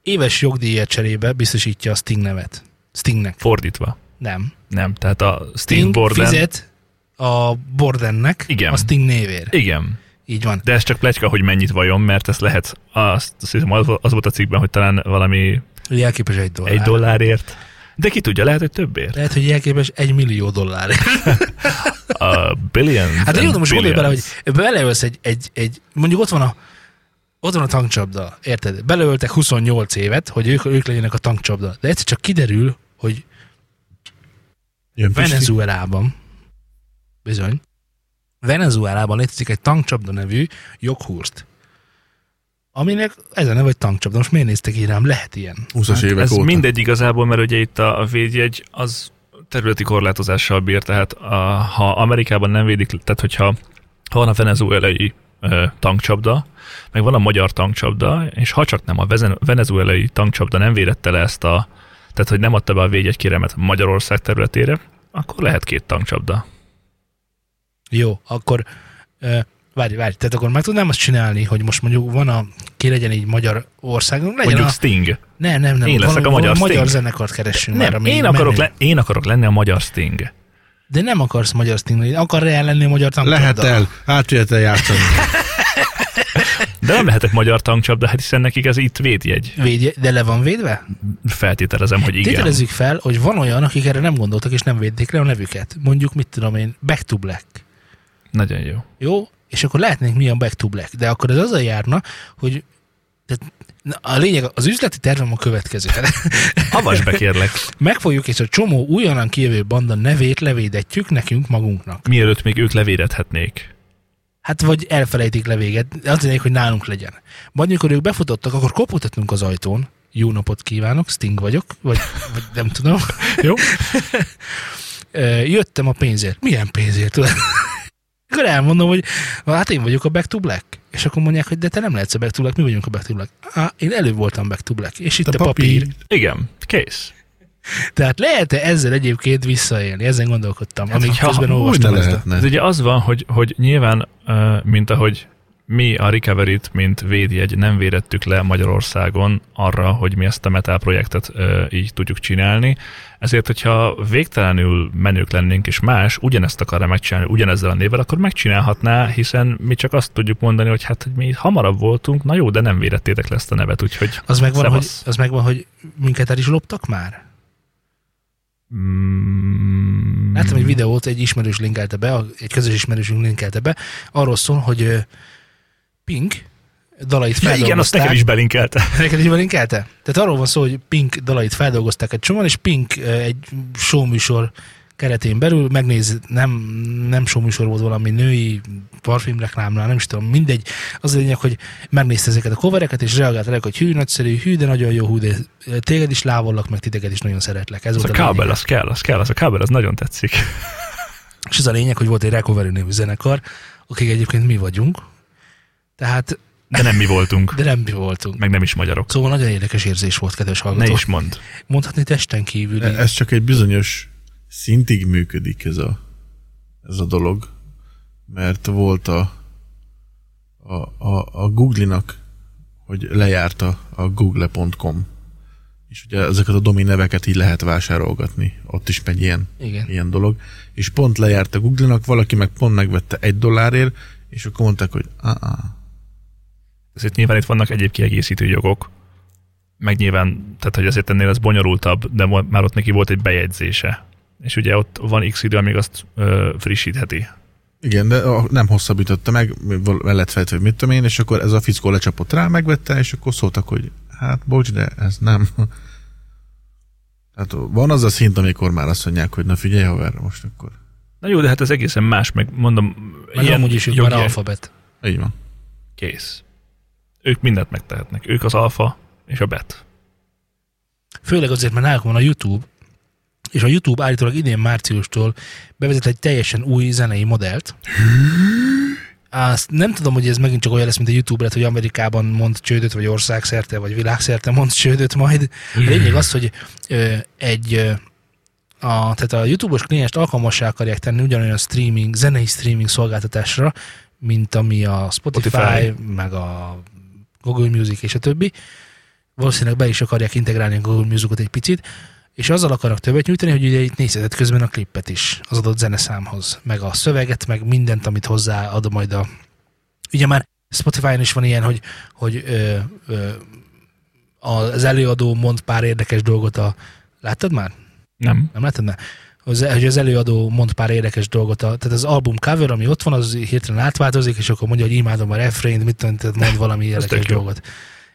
éves jogdíjat cserébe biztosítja a Sting nevet. Stingnek. Fordítva. Nem. Nem, tehát a Steve Sting Borden... fizet a Bordennek Igen. a Sting névér. Igen, Így van. de ez csak pletyka, hogy mennyit vajon, mert ez lehet, azt, azt hiszem, az, az volt a cikkben, hogy talán valami Jelképes egy dollár. egy dollárért. De ki tudja, lehet, hogy többért. Lehet, hogy jelképes egy millió dollár. A billion. Hát jó, de most gondolj bele, hogy beleölsz egy, egy, egy, mondjuk ott van a ott van a tankcsapda, érted? Beleöltek 28 évet, hogy ők, ők legyenek a tankcsapda. De egyszer csak kiderül, hogy Jön. Venezuelában, bizony, Venezuelában létezik egy tankcsapda nevű joghurst, aminek ez a neve, hogy tankcsapda. Most miért néztek így rám? Lehet ilyen. 20-as évek Ez óta. mindegy igazából, mert ugye itt a, a védjegy az területi korlátozással bír, tehát a, ha Amerikában nem védik, tehát hogyha ha van a venezuelai ö, tankcsapda, meg van a magyar tankcsapda, és ha csak nem a venezuelai tankcsapda nem védette le ezt a, tehát hogy nem adta be a védjegy kéremet Magyarország területére, akkor lehet két tankcsapda. Jó, akkor ö, várj, várj, tehát akkor meg tudnám azt csinálni, hogy most mondjuk van a, ki legyen így magyar országunk, legyen Mondjuk a, Sting. nem, nem, nem, én leszek valami- a magyar valami magyar Sting. zenekart keressünk már, Nem, ami én akarok, le, én akarok lenni a magyar Sting. De nem akarsz magyar lenni, akar reál lenni a magyar tankcsapda. Lehet el, át játszani. De nem lehetek magyar tankcsapda, hát hiszen nekik ez itt védjegy. Védje, de le van védve? Feltételezem, hogy igen. Tételezzük fel, hogy van olyan, akik erre nem gondoltak, és nem védték le a nevüket. Mondjuk, mit tudom én, Back to Black. Nagyon jó. Jó? És akkor lehetnénk mi a Back to Black. De akkor ez azzal járna, hogy tehát, a lényeg, az üzleti tervem a következő. Avasd be kérlek. Megfogjuk, és a csomó újonnan kijövő banda nevét levédetjük nekünk magunknak. Mielőtt még ők levédethetnék. Hát vagy elfelejtik levéget, az lényeg, hogy nálunk legyen. Majd mikor ők befutottak, akkor kopogtatunk az ajtón. Jó napot kívánok, Sting vagyok, vagy, vagy nem tudom. Jó? Jöttem a pénzért. Milyen pénzért? Akkor elmondom, hogy hát én vagyok a Back to Black. És akkor mondják, hogy de te nem lehetsz a Back to Black, mi vagyunk a Back to Black. Á, én előbb voltam Back to Black, és itt a, A papír. papír. Igen, kész. Tehát lehet-e ezzel egyébként visszaélni? Ezen gondolkodtam, hát, amíg hogyha- közben olvastam ezt. a-. Ez ugye az van, hogy, hogy nyilván, mint ahogy mi a Recovery-t, mint védjegy nem védettük le Magyarországon arra, hogy mi ezt a metal projektet uh, így tudjuk csinálni. Ezért, hogyha végtelenül menők lennénk, és más ugyanezt akarna megcsinálni ugyanezzel a névvel, akkor megcsinálhatná, hiszen mi csak azt tudjuk mondani, hogy hát hogy mi hamarabb voltunk, na jó, de nem védettétek le ezt a nevet, úgyhogy Az megvan, hogy, Szevasz. az megvan, hogy minket el is loptak már? Mm, Láttam egy videót, egy ismerős linkelte be, egy közös ismerősünk linkelte be, arról szól, hogy ö, Pink dalait ja, igen, azt feldolgozták. nekem is belinkelte. Neked is belinkelte? Tehát arról van szó, hogy Pink dalait feldolgozták egy csomóan, és Pink egy showműsor keretén belül megnéz, nem, nem showműsor volt valami női parfümreklámnál, nem is tudom, mindegy. Az a lényeg, hogy megnézte ezeket a covereket, és reagált rá, hogy hű, nagyszerű, hű, de nagyon jó, hű, de téged is lávollak, meg titeket is nagyon szeretlek. Ez Az a volt a lényeg. kábel, az kell, az kell, az a kábel, az nagyon tetszik. És ez a lényeg, hogy volt egy Recovery nevű zenekar, akik egyébként mi vagyunk. Tehát, De nem mi voltunk, de nem mi voltunk. meg nem is magyarok. Szóval nagyon érdekes érzés volt, kedves Ne hallgató. is mond. Mondhatni testen kívül. Ez csak egy bizonyos szintig működik ez a, ez a dolog, mert volt a, a, a, a Google-nak, hogy lejárta a google.com, és ugye ezeket a domain neveket így lehet vásárolgatni. Ott is megy ilyen, Igen. ilyen dolog. És pont lejárt a Google-nak, valaki meg pont megvette egy dollárért, és akkor mondták, hogy ah, Ezért nyilván itt vannak egyéb kiegészítő jogok, meg nyilván, tehát hogy azért ennél ez bonyolultabb, de már ott neki volt egy bejegyzése. És ugye ott van x idő, amíg azt ö, frissítheti. Igen, de nem hosszabbította meg, val- el lett fejtve, hogy mit tudom én, és akkor ez a fickó lecsapott rá, megvette, és akkor szóltak, hogy hát bocs, de ez nem. Tehát van az a szint, amikor már azt mondják, hogy na figyelj, haver, most akkor. Na jó, de hát ez egészen más, meg mondom, Meg amúgy is jogi- már alfabet. Így van. Kész. Ők mindent megtehetnek. Ők az alfa és a bet. Főleg azért, mert náluk van a YouTube, és a YouTube állítólag idén márciustól bevezet egy teljesen új zenei modellt. Azt nem tudom, hogy ez megint csak olyan lesz, mint a YouTube lett, hogy Amerikában mond csődöt, vagy országszerte, vagy világszerte mond csődöt majd. A lényeg az, hogy ö, egy ö, a, tehát a YouTube-os klienst alkalmassá akarják tenni ugyanolyan streaming, zenei streaming szolgáltatásra, mint ami a Spotify, Spotify. Spotify. meg a Google Music és a többi. Valószínűleg be is akarják integrálni a Google Musicot egy picit, és azzal akarnak többet nyújtani, hogy ugye itt nézheted közben a klippet is az adott zeneszámhoz, meg a szöveget, meg mindent, amit hozzá ad majd a... Ugye már Spotify-on is van ilyen, hogy, hogy ö, ö, az előadó mond pár érdekes dolgot a... Láttad már? Nem? Nem láttad már? Az, hogy az előadó mond pár érdekes dolgot, a, tehát az album cover, ami ott van, az hirtelen átváltozik, és akkor mondja, hogy imádom a refrént, mit tudom, tehát mond valami érdekes jó. dolgot.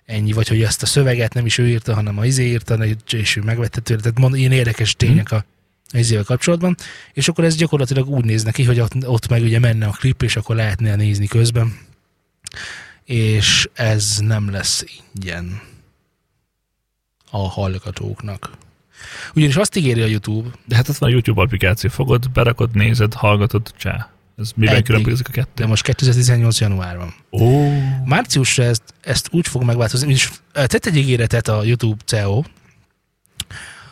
Ennyi, vagy hogy ezt a szöveget nem is ő írta, hanem a izé írta, és ő megvette tőle, tehát mond, ilyen érdekes tények a, a izével kapcsolatban, és akkor ez gyakorlatilag úgy néz neki, hogy ott, ott meg ugye menne a klip, és akkor lehetne nézni közben, és ez nem lesz ingyen a hallgatóknak. Ugyanis azt ígéri a YouTube, De hát ott van a YouTube applikáció. Fogod, berakod, nézed, hallgatod, csá. Ez miben Eddig. különbözik a De kettő? most 2018. januárban. Ó, Márciusra ezt, ezt úgy fog megváltozni, és tett egy ígéretet a YouTube CEO,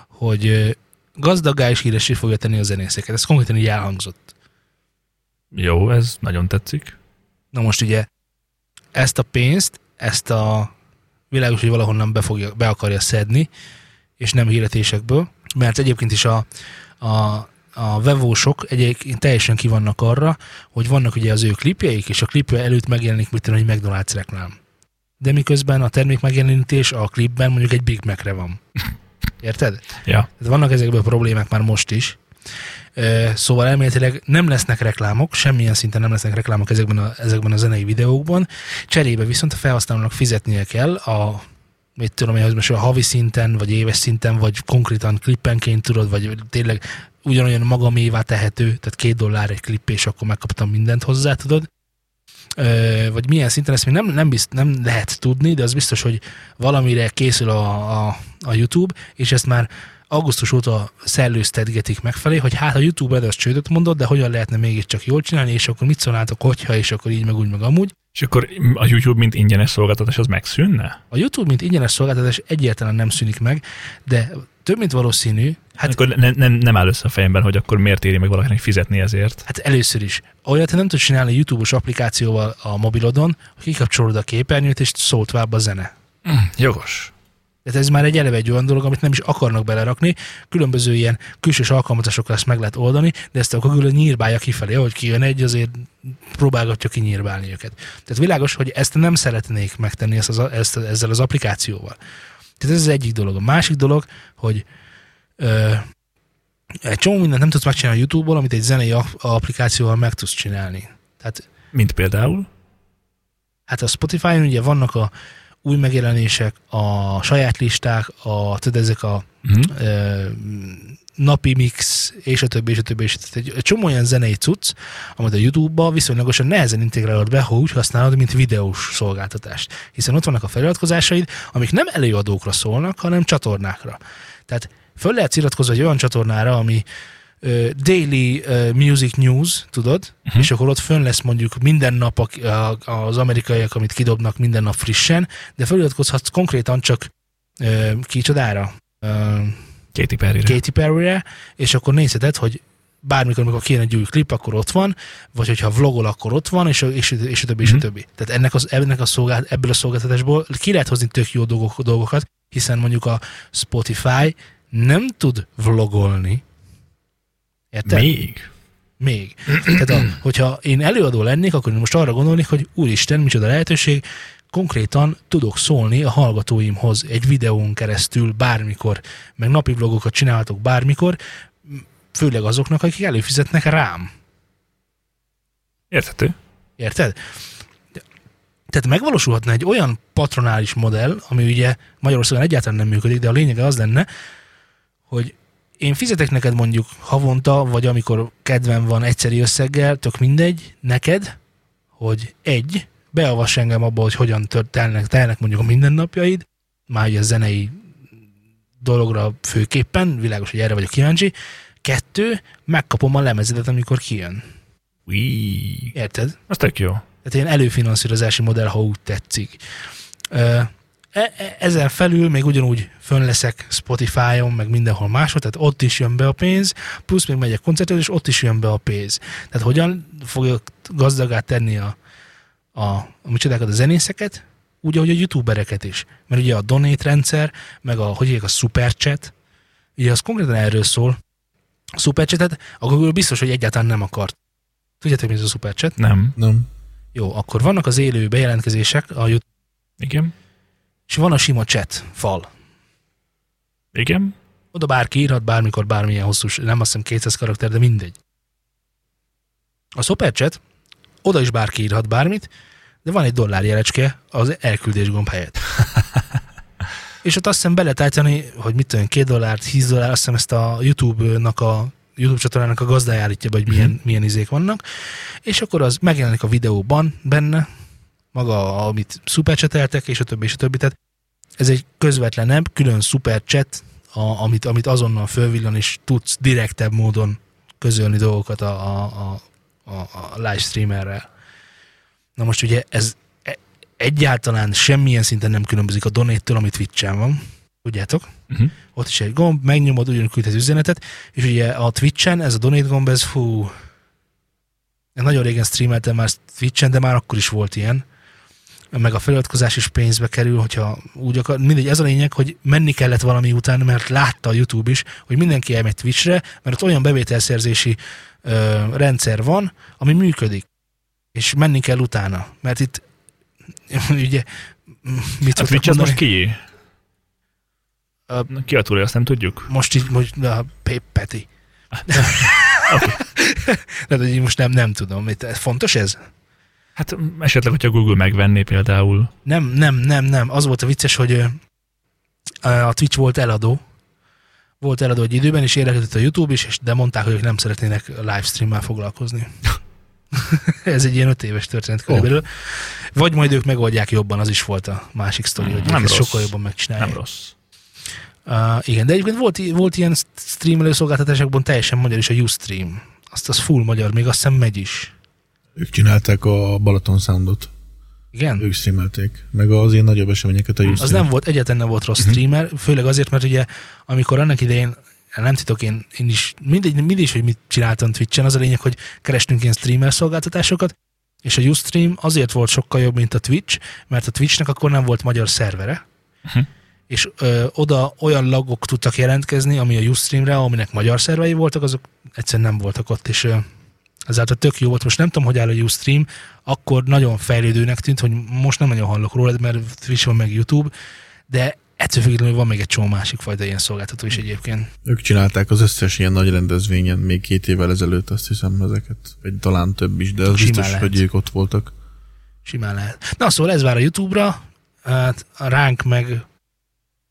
hogy ö, gazdaggá és híressé fogja tenni a zenészeket. Ez konkrétan így elhangzott. jó, ez nagyon tetszik. Na most ugye ezt a pénzt, ezt a világos, hogy valahonnan be, fogja, be akarja szedni, és nem hirdetésekből, mert egyébként is a, a, a vevósok egyébként teljesen ki vannak arra, hogy vannak ugye az ő klipjeik, és a klipje előtt megjelenik, mit tudom, hogy McDonald's reklám. De miközben a termék megjelenítés a klipben mondjuk egy Big Mac-re van. Érted? Ja, Tehát vannak ezekből problémák már most is. Szóval elméletileg nem lesznek reklámok, semmilyen szinten nem lesznek reklámok ezekben a, ezekben a zenei videókban. Cserébe viszont a felhasználónak fizetnie kell a mit tudom én, hogy most a havi szinten, vagy éves szinten, vagy konkrétan klippenként tudod, vagy tényleg ugyanolyan magamévá tehető, tehát két dollár egy klip, és akkor megkaptam mindent hozzá, tudod. Ö, vagy milyen szinten, ezt még nem, nem, bizt, nem lehet tudni, de az biztos, hogy valamire készül a, a, a YouTube, és ezt már augusztus óta szellőztetgetik megfelé, hogy hát a YouTube az csődöt mondott, de hogyan lehetne mégiscsak jól csinálni, és akkor mit szólnátok, hogyha, és akkor így, meg úgy, meg amúgy. És akkor a YouTube, mint ingyenes szolgáltatás, az megszűnne? A YouTube, mint ingyenes szolgáltatás egyáltalán nem szűnik meg, de több mint valószínű, Hát akkor ne, nem, nem áll össze a fejemben, hogy akkor miért éri meg valakinek fizetni ezért. hát először is. Olyat nem tudsz csinálni YouTube-os applikációval a mobilodon, hogy kikapcsolod a képernyőt, és szól tovább a zene. Mm, jogos. Tehát ez már egy eleve egy olyan dolog, amit nem is akarnak belerakni. Különböző ilyen külsős alkalmazásokkal ezt meg lehet oldani, de ezt a Google nyírbálja kifelé, hogy kijön egy, azért próbálgatja kinyírbálni őket. Tehát világos, hogy ezt nem szeretnék megtenni ezt az, ezt, ezzel az applikációval. Tehát ez az egyik dolog. A másik dolog, hogy ö, egy csomó mindent nem tudsz megcsinálni a YouTube-ból, amit egy zenei ap- applikációval meg tudsz csinálni. Tehát Mint például? Hát a Spotify-on ugye vannak a új megjelenések, a saját listák, a, tudod, ezek a Uh-huh. ö, napi mix, és a többi, és a többi, és a többi. Egy, egy csomó olyan zenei cucc, amit a YouTube-ba viszonylagosan nehezen integrálod be, ha úgy használod, mint videós szolgáltatást. Hiszen ott vannak a feliratkozásaid, amik nem előadókra szólnak, hanem csatornákra. Tehát föl lehet iratkozni egy olyan csatornára, ami Daily Music News, tudod, uh-huh. és akkor ott fönn lesz mondjuk minden nap a, a, az amerikaiak, amit kidobnak minden nap frissen, de feliratkozhatsz konkrétan csak ö, kicsodára? Ö, Katy Perry-re. Katy Perry-re, és akkor nézheted, hogy bármikor, amikor kijön egy új klip, akkor ott van, vagy hogyha vlogol, akkor ott van, és, és, és a többi, és a Mhm. többi. Tehát ennek, az, ennek a szolgált, ebből a szolgáltatásból ki lehet hozni tök jó dolgok, dolgokat, hiszen mondjuk a Spotify nem tud vlogolni. Érted? Még? Még. Tehát a, hogyha én előadó lennék, akkor most arra gondolnék, hogy úristen, micsoda lehetőség, konkrétan tudok szólni a hallgatóimhoz egy videón keresztül bármikor, meg napi vlogokat csinálhatok bármikor, főleg azoknak, akik előfizetnek rám. Érthető. Érted? Tehát megvalósulhatna egy olyan patronális modell, ami ugye Magyarországon egyáltalán nem működik, de a lényege az lenne, hogy én fizetek neked mondjuk havonta, vagy amikor kedvem van egyszeri összeggel, tök mindegy, neked, hogy egy, beavass engem abba, hogy hogyan tör- telnek, telnek mondjuk a mindennapjaid, már ugye a zenei dologra főképpen, világos, hogy erre vagyok kíváncsi. Kettő, megkapom a lemezedet, amikor kijön. Ui. Érted? Az tök jó. Tehát ilyen előfinanszírozási modell, ha úgy tetszik. E- e- Ezen felül még ugyanúgy fönn leszek Spotify-on, meg mindenhol máshol, tehát ott is jön be a pénz, plusz még megyek koncertre, és ott is jön be a pénz. Tehát hogyan fogjuk gazdagát tenni a, a, a micsodákat, a zenészeket, úgy, ahogy a youtubereket is. Mert ugye a donate rendszer, meg a, hogy a superchat, ugye az konkrétan erről szól. A superchatet a Google biztos, hogy egyáltalán nem akart. Tudjátok, mi ez a superchat? Nem. Nem. Jó, akkor vannak az élő bejelentkezések, a YouTube, Igen. És van a sima chat fal. Igen. Oda bárki írhat bármikor bármilyen hosszú, nem azt hiszem 200 karakter, de mindegy. A superchat, oda is bárki írhat bármit, de van egy dollár jelecske az elküldés gomb helyett. és ott azt hiszem be lehet állítani, hogy mit tudom, két dollár, 10 dollár, azt hiszem ezt a YouTube-nak a YouTube csatornának a gazdája állítja be, hogy milyen, milyen izék vannak, és akkor az megjelenik a videóban benne, maga, amit szupercseteltek, és a többi, és a többi. Tehát ez egy közvetlenebb, külön szupercset, a, amit, amit azonnal fölvillan, és tudsz direktebb módon közölni dolgokat a, a, a a, a live streamerrel. Na most ugye ez e- egyáltalán semmilyen szinten nem különbözik a donate-től, amit Twitch-en van. Tudjátok? Uh-huh. Ott is egy gomb, megnyomod, ugyanúgy küldhet üzenetet, és ugye a Twitch-en ez a donate gomb, ez fú, én nagyon régen streameltem már Twitch-en, de már akkor is volt ilyen, meg a feliratkozás is pénzbe kerül, hogyha úgy akar, mindegy, ez a lényeg, hogy menni kellett valami után, mert látta a YouTube is, hogy mindenki elmegy Twitchre, mert ott olyan bevételszerzési ö, rendszer van, ami működik. És menni kell utána, mert itt ugye mit A Twitch az most ki? A- Ki a túlja, azt nem tudjuk. Most így, most a Pe- Peti. Tehát, hogy most nem, nem tudom. Mit, fontos ez? Hát esetleg, hogyha Google megvenné például. Nem, nem, nem, nem. Az volt a vicces, hogy a Twitch volt eladó. Volt eladó egy időben, és érdeklődött a YouTube is, és de mondták, hogy ők nem szeretnének livestreammel foglalkozni. Ez egy ilyen öt éves történet körülbelül. Vagy majd ők megoldják jobban, az is volt a másik sztori, hogy Nem rossz. sokkal jobban megcsinálják. Nem rossz. Uh, igen, de egyébként volt, volt ilyen streamelő szolgáltatásokban teljesen magyar is a Ustream. Azt az full magyar, még azt hiszem megy is. Ők csinálták a Balaton Soundot. Igen? Ők streamelték. Meg az ilyen nagyobb eseményeket a Az Ustream. nem volt, egyáltalán nem volt rossz streamer, főleg azért, mert ugye amikor annak idején nem titok, én, én is, mindegy, mindig is, hogy mit csináltam Twitch-en, az a lényeg, hogy kerestünk ilyen streamer szolgáltatásokat, és a Ustream azért volt sokkal jobb, mint a Twitch, mert a Twitchnek akkor nem volt magyar szervere, Uh-huh. és ö, oda olyan lagok tudtak jelentkezni, ami a Ustreamre, aminek magyar szervei voltak, azok egyszerűen nem voltak ott, és ö, ezáltal tök jó volt. Most nem tudom, hogy áll a Ustream, akkor nagyon fejlődőnek tűnt, hogy most nem nagyon hallok róla, mert Twitch van meg YouTube, de ettől függetlenül van még egy csomó másik fajta ilyen szolgáltató is egyébként. Ők csinálták az összes ilyen nagy rendezvényen még két évvel ezelőtt, azt hiszem ezeket, vagy talán több is, de az Simán biztos, lehet. hogy ők ott voltak. Simán lehet. Na szóval ez vár a YouTube-ra, hát ránk meg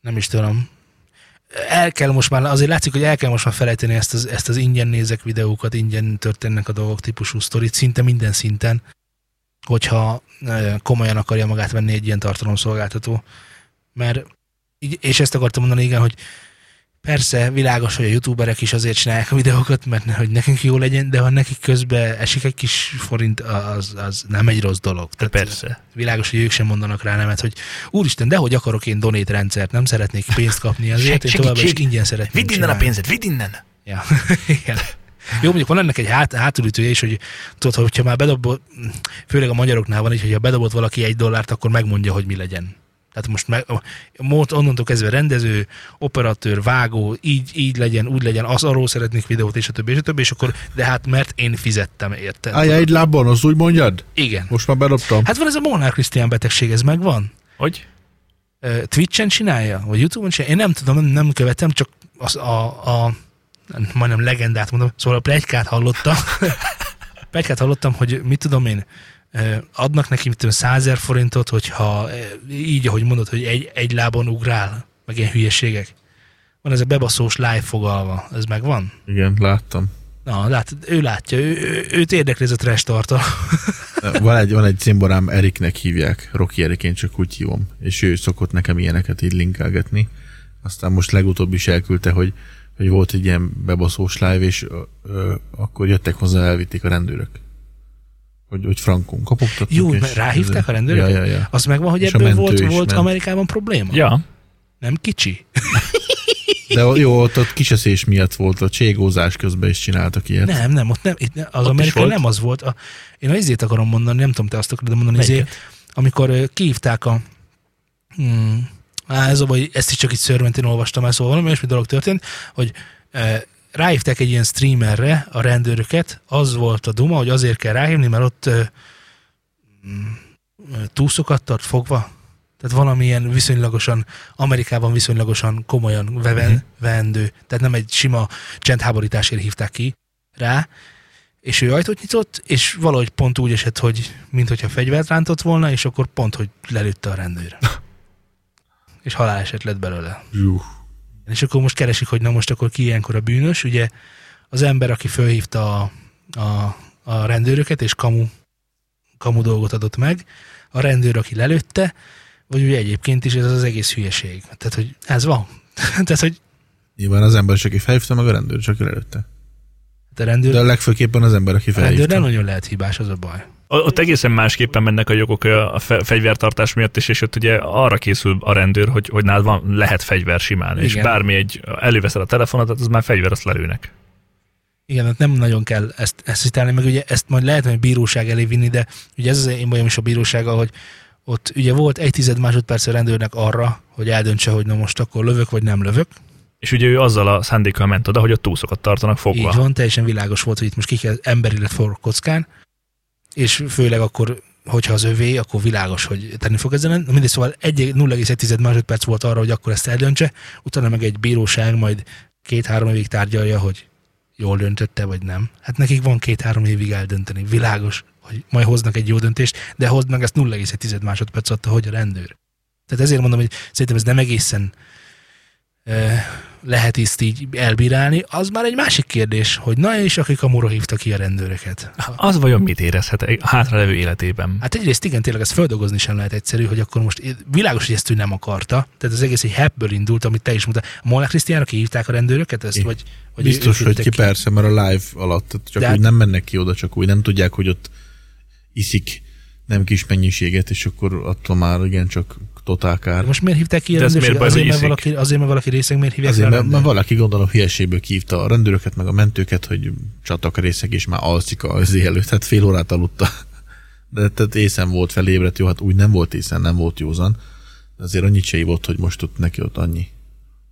nem is tudom. El kell most már, azért látszik, hogy el kell most már felejteni ezt az, ezt az ingyen nézek videókat, ingyen történnek a dolgok típusú sztorit, szinte minden szinten, hogyha komolyan akarja magát venni egy ilyen tartalomszolgáltató. Mert, és ezt akartam mondani, igen, hogy persze világos, hogy a youtuberek is azért csinálják a videókat, mert hogy nekünk jó legyen, de ha nekik közben esik egy kis forint, az, az nem egy rossz dolog. Tehát Persze. Világos, hogy ők sem mondanak rá nemet, hogy úristen, de hogy akarok én donét rendszert, nem szeretnék pénzt kapni azért, én továbbra is ingyen szeretném Vidd innen a pénzed, vidd innen! Ja. Igen. Jó, mondjuk van ennek egy hát, hátulütője is, hogy tudod, hogyha már bedobott, főleg a magyaroknál van így, hogyha bedobott valaki egy dollárt, akkor megmondja, hogy mi legyen. Tehát most meg, most onnantól kezdve rendező, operatőr, vágó, így, így legyen, úgy legyen, az arról szeretnék videót, és a többi, és a többi, és akkor, de hát mert én fizettem, érted? Állj egy lábon, azt úgy mondjad? Igen. Most már bedobtam. Hát van ez a Molnár Krisztián betegség, ez megvan? Hogy? Twitch-en csinálja? Vagy YouTube-on csinálja? Én nem tudom, nem, nem követem, csak az a, a majdnem legendát mondom, szóval a plegykát hallottam. plegykát hallottam, hogy mit tudom én, adnak neki mit tudom, 100 000 forintot, hogyha így, ahogy mondod, hogy egy, egy lábon ugrál, meg ilyen hülyeségek. Van ez a bebaszós live fogalma, ez megvan? Igen, láttam. Na, lát, ő látja, ő, ő, őt érdekli ez a trash tartalom. Van egy, van egy cimborám, Eriknek hívják, Rocky Erik, én csak úgy hívom, és ő szokott nekem ilyeneket így linkelgetni. Aztán most legutóbb is elküldte, hogy, hogy volt egy ilyen bebaszós live, és ö, ö, akkor jöttek hozzá, elvitték a rendőrök. Hogy, hogy frankon kapogtattuk. Jó, és mert ráhívták a rendőröket? Ja, ja, ja. Az megvan, hogy És a ebből volt, volt ment. Amerikában probléma? Ja. Nem kicsi? De jó, ott, ott kiseszés miatt volt, a cségózás közben is csináltak ilyet. Nem, nem, ott nem, itt az Ott volt? nem az volt. A, én a izét akarom mondani, nem tudom, te azt akarod mondani, izé, Melyiket? amikor kihívták a hmm, á, ez a baj, ezt is csak itt szörmentén olvastam el, szóval valami olyasmi dolog történt, hogy ráhívták egy ilyen streamerre a rendőröket, az volt a duma, hogy azért kell ráhívni, mert ott ö, mm, túszokat tart fogva, tehát valamilyen viszonylagosan, Amerikában viszonylagosan komolyan veven, Mhm. vendő, tehát nem egy sima csendháborításért hívták ki rá, és ő ajtót nyitott, és valahogy pont úgy esett, hogy mint hogyha fegyvert rántott volna, és akkor pont, hogy lelőtte a rendőr. és haláleset lett belőle. Zsú. És akkor most keresik, hogy na most akkor ki ilyenkor a bűnös. Ugye az ember, aki fölhívta a, a, a rendőröket, és kamu, kamu dolgot adott meg, a rendőr, aki lelőtte, vagy ugye egyébként is ez az egész hülyeség. Tehát, hogy ez van. Tehát, hogy Nyilván az ember csak aki felhívta, meg a rendőr csak előtte. Hát a rendőr, De legfőképpen az ember, aki a rendőr nem felhívta. nagyon lehet hibás, az a baj. Ott egészen másképpen mennek a jogok a fe- fegyvertartás miatt is, és ott ugye arra készül a rendőr, hogy, hogy nálad van, lehet fegyver simán, Igen. és bármi egy, előveszed a telefonodat, az már fegyver, azt lelőnek. Igen, hát nem nagyon kell ezt, ezt citálni, meg ugye ezt majd lehet, hogy bíróság elé vinni, de ugye ez az én bajom is a bírósággal, hogy ott ugye volt egy tized másodperc a rendőrnek arra, hogy eldöntse, hogy na most akkor lövök, vagy nem lövök. És ugye ő azzal a szándékkal ment oda, hogy a túszokat tartanak fogva. Így van, teljesen világos volt, hogy itt most ki kell ember élet forró kockán, és főleg akkor, hogyha az övé, akkor világos, hogy tenni fog ezen. Mindegy, szóval egy- 0,1 másodperc volt arra, hogy akkor ezt eldöntse, utána meg egy bíróság majd két-három évig tárgyalja, hogy jól döntötte, vagy nem. Hát nekik van két-három évig eldönteni. Világos, hogy majd hoznak egy jó döntést, de hozd meg ezt 0,1 másodperc adta, hogy a rendőr. Tehát ezért mondom, hogy szerintem ez nem egészen eh, lehet ezt így elbírálni. Az már egy másik kérdés, hogy na és akik kamura hívta ki a rendőröket. Az vajon mit érezhet a hátralevő életében? Hát egyrészt igen, tényleg ezt földolgozni sem lehet egyszerű, hogy akkor most világos, hogy ezt ő nem akarta. Tehát az egész egy hebből indult, amit te is mondtál. Mola Krisztiának hívták a rendőröket ezt, É. vagy, vagy Biztos, hogy ki ültek persze, mert a live alatt tehát csak De úgy hát- nem mennek ki oda, csak úgy nem tudják, hogy ott iszik nem kis mennyiséget, és akkor attól már igen csak totál kár. De Most miért hívták ki a De rendőrséget? Azért, mert valaki, azért, mert valaki részeg miért hívják Azért, a mert, mert valaki gondolom hülyeségből kívta a rendőröket, meg a mentőket, hogy csatak részeg, és már alszik az előtt, tehát fél órát aludta. De tehát észen volt felébredt, jó, hát úgy nem volt észen, nem volt józan. De azért annyit se volt, hogy most ott neki ott annyi.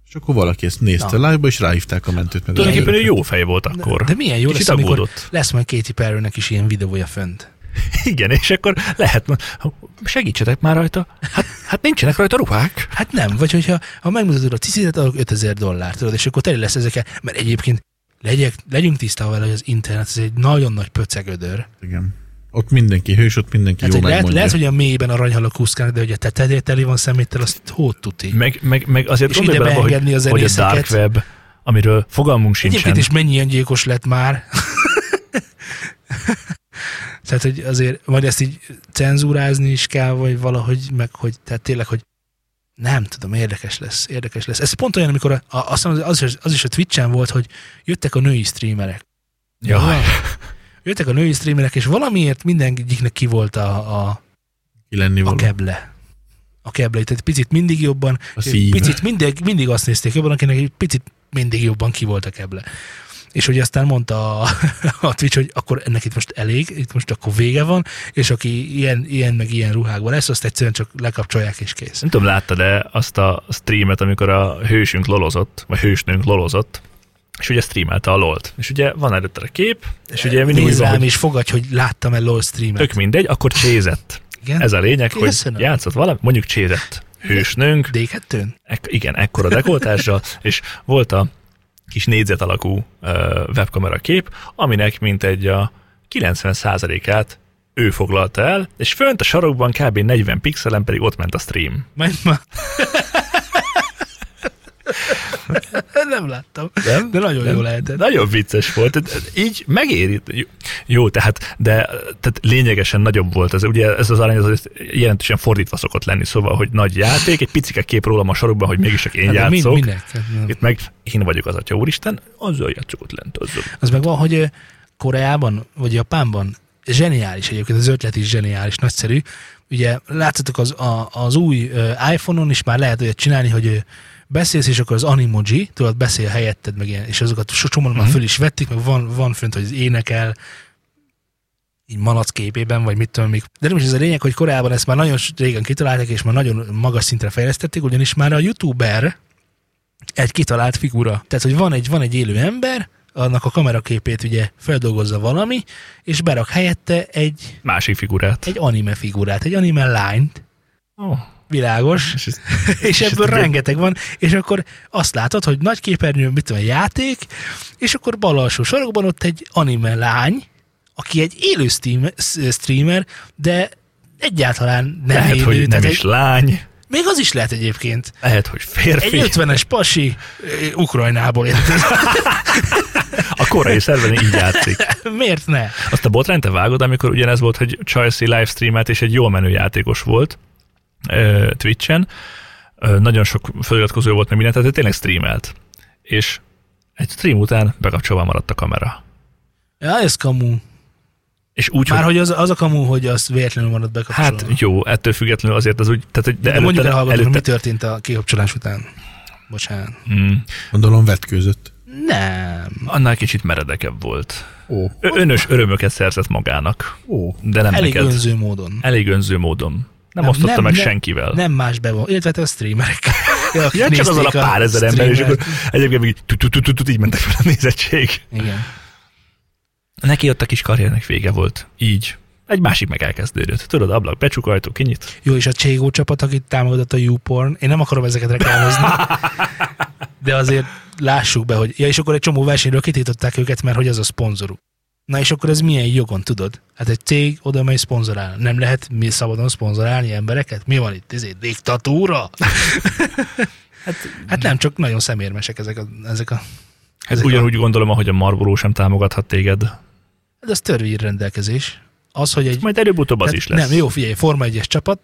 És akkor valaki ezt nézte Na. live-ba, és ráhívták a mentőt meg a Tulajdonképpen ő jó fej volt akkor. De milyen jó Kicsit lesz, amikor aggódott. lesz majd Katy Perrynek is ilyen videója fönt. Igen, és akkor lehet, segítsetek már rajta. Hát, hát nincsenek rajta ruhák. Hát nem, vagy hogyha ha megmutatod a cicidet, adok 5000 dollárt, tudod, és akkor teli lesz ezekkel, mert egyébként legyek, legyünk tisztában vele, hogy az internet ez egy nagyon nagy pöcegödör. Igen. Ott mindenki hős, ott mindenki Hát, jó hogy lehet, megmondja. lehet, hogy a mélyben aranyhalak kuszkálnak, de hogy a tetején teli van szeméttel, azt hót tuti. Meg, meg, meg azért És gondolj ide bele, beengedni a hogy, hogy a dark web, amiről fogalmunk sincsen. Egyébként is mennyi ilyen gyilkos lett már. tehát, hogy azért majd ezt így cenzúrázni is kell, vagy valahogy, meg hogy, tehát tényleg, hogy nem tudom, érdekes lesz, érdekes lesz. Ez pont olyan, amikor a, a, azt hiszem, az, is- az is a Twitch-en volt, hogy jöttek a női streamerek. Jaj. Jöttek a női streamerek, és valamiért mindenkinek ki volt a, a, Ki a keble. A keble, tehát picit mindig jobban, picit mindig, mindig azt nézték jobban, akinek egy picit mindig jobban ki volt a keble. És hogy aztán mondta a, a Twitch, hogy akkor ennek itt most elég, itt most akkor vége van, és aki ilyen, ilyen meg ilyen ruhákban lesz, azt egyszerűen csak lekapcsolják és kész. Nem tudom, láttad-e azt a streamet, amikor a hősünk lolozott, vagy hősnőnk lolozott, és ugye streamelte a lolt. És ugye van előtte a kép, és ugye mindig van, rám hogy és fogadj, hogy láttam el LOL streamet. tök mindegy, akkor csézett. Igen? Ez a lényeg, hogy Köszönöm. játszott valami, mondjuk csézett hősnőnk, D2-n? ek, igen, ekkora dekoltással, és volt a kis négyzet alakú webkamera kép, aminek mintegy a 90%-át ő foglalta el, és fönt a sarokban kb. 40 pixelen pedig ott ment a stream. Majd ma. Nem láttam. Nem? De nagyon jó lehetett. Nagyon vicces volt, így megéri. Jó, tehát, de tehát lényegesen nagyobb volt ez. Ugye ez az arány az jelentősen fordítva szokott lenni, szóval, hogy nagy játék, egy picike kép rólam a sarokban, hogy mégis csak én Hát, de mind- játszok. minek? Nem. Itt meg én vagyok az atya úristen, azzal játszok ott lent, azzal. Az meg van, hogy Koreában, vagy Japánban zseniális egyébként, az ötlet is zseniális, nagyszerű. Ugye látszatok az, a, az új iPhone-on is már lehet olyat csinálni, hogy beszélsz, és akkor az animoji, tudod, beszél helyetted, meg ilyen, és azokat so- csomóan már Mhm. föl is vették, meg van, van fönt, hogy énekel, így malac képében, vagy mit tudom még. De nem is ez a lényeg, hogy Koreában ezt már nagyon régen kitalálták, és már nagyon magas szintre fejlesztették, ugyanis már a youtuber egy kitalált figura. Tehát, hogy van egy, van egy élő ember, annak a kameraképét ugye feldolgozza valami, és berak helyette egy, Másik figurát. egy anime figurát, egy anime lányt, Oh, világos, és ez, és ebből rengeteg van, és akkor azt látod, hogy nagy képernyőn mit tudom, játék, és akkor bal alsó sarokban ott egy anime lány, aki egy élő streamer, de egyáltalán nem lehet, élő. hogy nem is egy, lány, még az is lehet egyébként. lehet, hogy férfi. Egy 50-es pasi ö, Ukrajnából érted. A korai szerven így játszik. Miért ne? Azt a botrányt te vágod, amikor ugyanez volt, hogy Chelsea livestreamelt, és egy jól menő játékos volt Twitch-en, nagyon sok feliratkozó volt, meg mindent, tehát tényleg streamelt. És egy stream után bekapcsolva maradt a kamera. Ja, ez kamu. És úgy, Már hogy, hogy az, az a kamu, hogy az véletlenül marad bekapcsolva. hát jó, ettől függetlenül azért az úgy, tehát, hogy de, de mondjuk el előtte, mi történt a kikapcsolás után. Bocsánat. mm, Gondolom vetkőzött. Nem. annál kicsit meredekebb volt. Ó, Önös örömöket szerzett magának, ó. de nem Elég neked. önző módon. Elég önző módon. Nem, Nem, osztotta nem, meg nem, senkivel. Nem más bevon. Illetve hát a streamerek. Ja, Ja, csak azzal a pár ezer ember, és akkor egyébként még így mentek fel a nézettség. Igen. Neki ott a kis karriernek vége volt. Így. Egy másik meg elkezdődött. Tudod, ablak becsuk, ajtó kinyit. Jó, és a Cségó csapat, akit támogatott a YouPorn, én nem akarom ezeket reklámozni, de azért lássuk be, hogy... Ja, és akkor egy csomó versenyről kitiltották őket, mert hogy az a szponzoruk. Na és akkor ez milyen jogon, tudod? Hát egy cég oda megy szponzorál. Nem lehet mi szabadon szponzorálni embereket? Mi van itt? Ez egy diktatúra? hát, hát nem, csak nagyon szemérmesek ezek a... Ezek a Ez ezek ugyanúgy gondolom, ahogy a Marlboro sem támogathat téged. a de az törvény rendelkezés. Az, hogy egy... Majd előbb-utóbb az tehát is lesz. Nem, jó, figyelj, Forma 1-es csapat,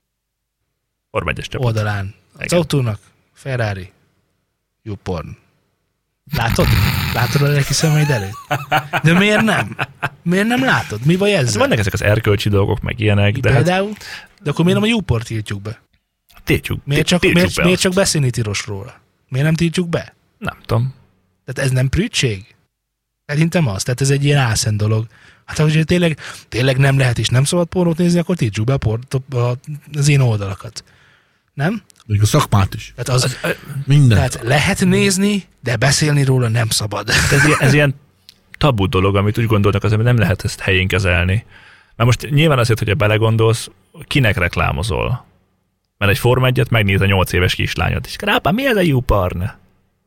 Forma egyes csapat. oldalán. Az Igen. autónak Ferrari, YouPorn. Látod? Látod a lelki szemeid előtt? De miért nem? Miért nem látod? Mi baj Hát ezzel? vannak ezek az erkölcsi dolgok, meg ilyenek, de hát Például? De akkor miért nem a YouPorn tiltjuk be? tiltjuk, Miért csak, tiltjuk miért, be miért csak beszélni tilos róla? Miért nem tiltjuk be? Nem tudom. Tehát ez nem prűtség? Szerintem az. Tehát ez egy ilyen álszent dolog. Hát hogyha tényleg, tényleg nem lehet és nem szabad pornót nézni, akkor tiltsuk be a port, a, az én oldalakat. Nem? Még a szakmát is. Tehát az, Minden. tehát lehet nézni, de beszélni róla nem szabad. Ez, ilyen- ez ilyen tabu dolog, amit úgy gondolnak az ember, nem lehet ezt helyén kezelni. Mert most nyilván azért, hogyha belegondolsz, kinek reklámozol? Mert egy Forma 1 megnéz a 8 éves kislányot, és rápa, mi ez a YouPorn?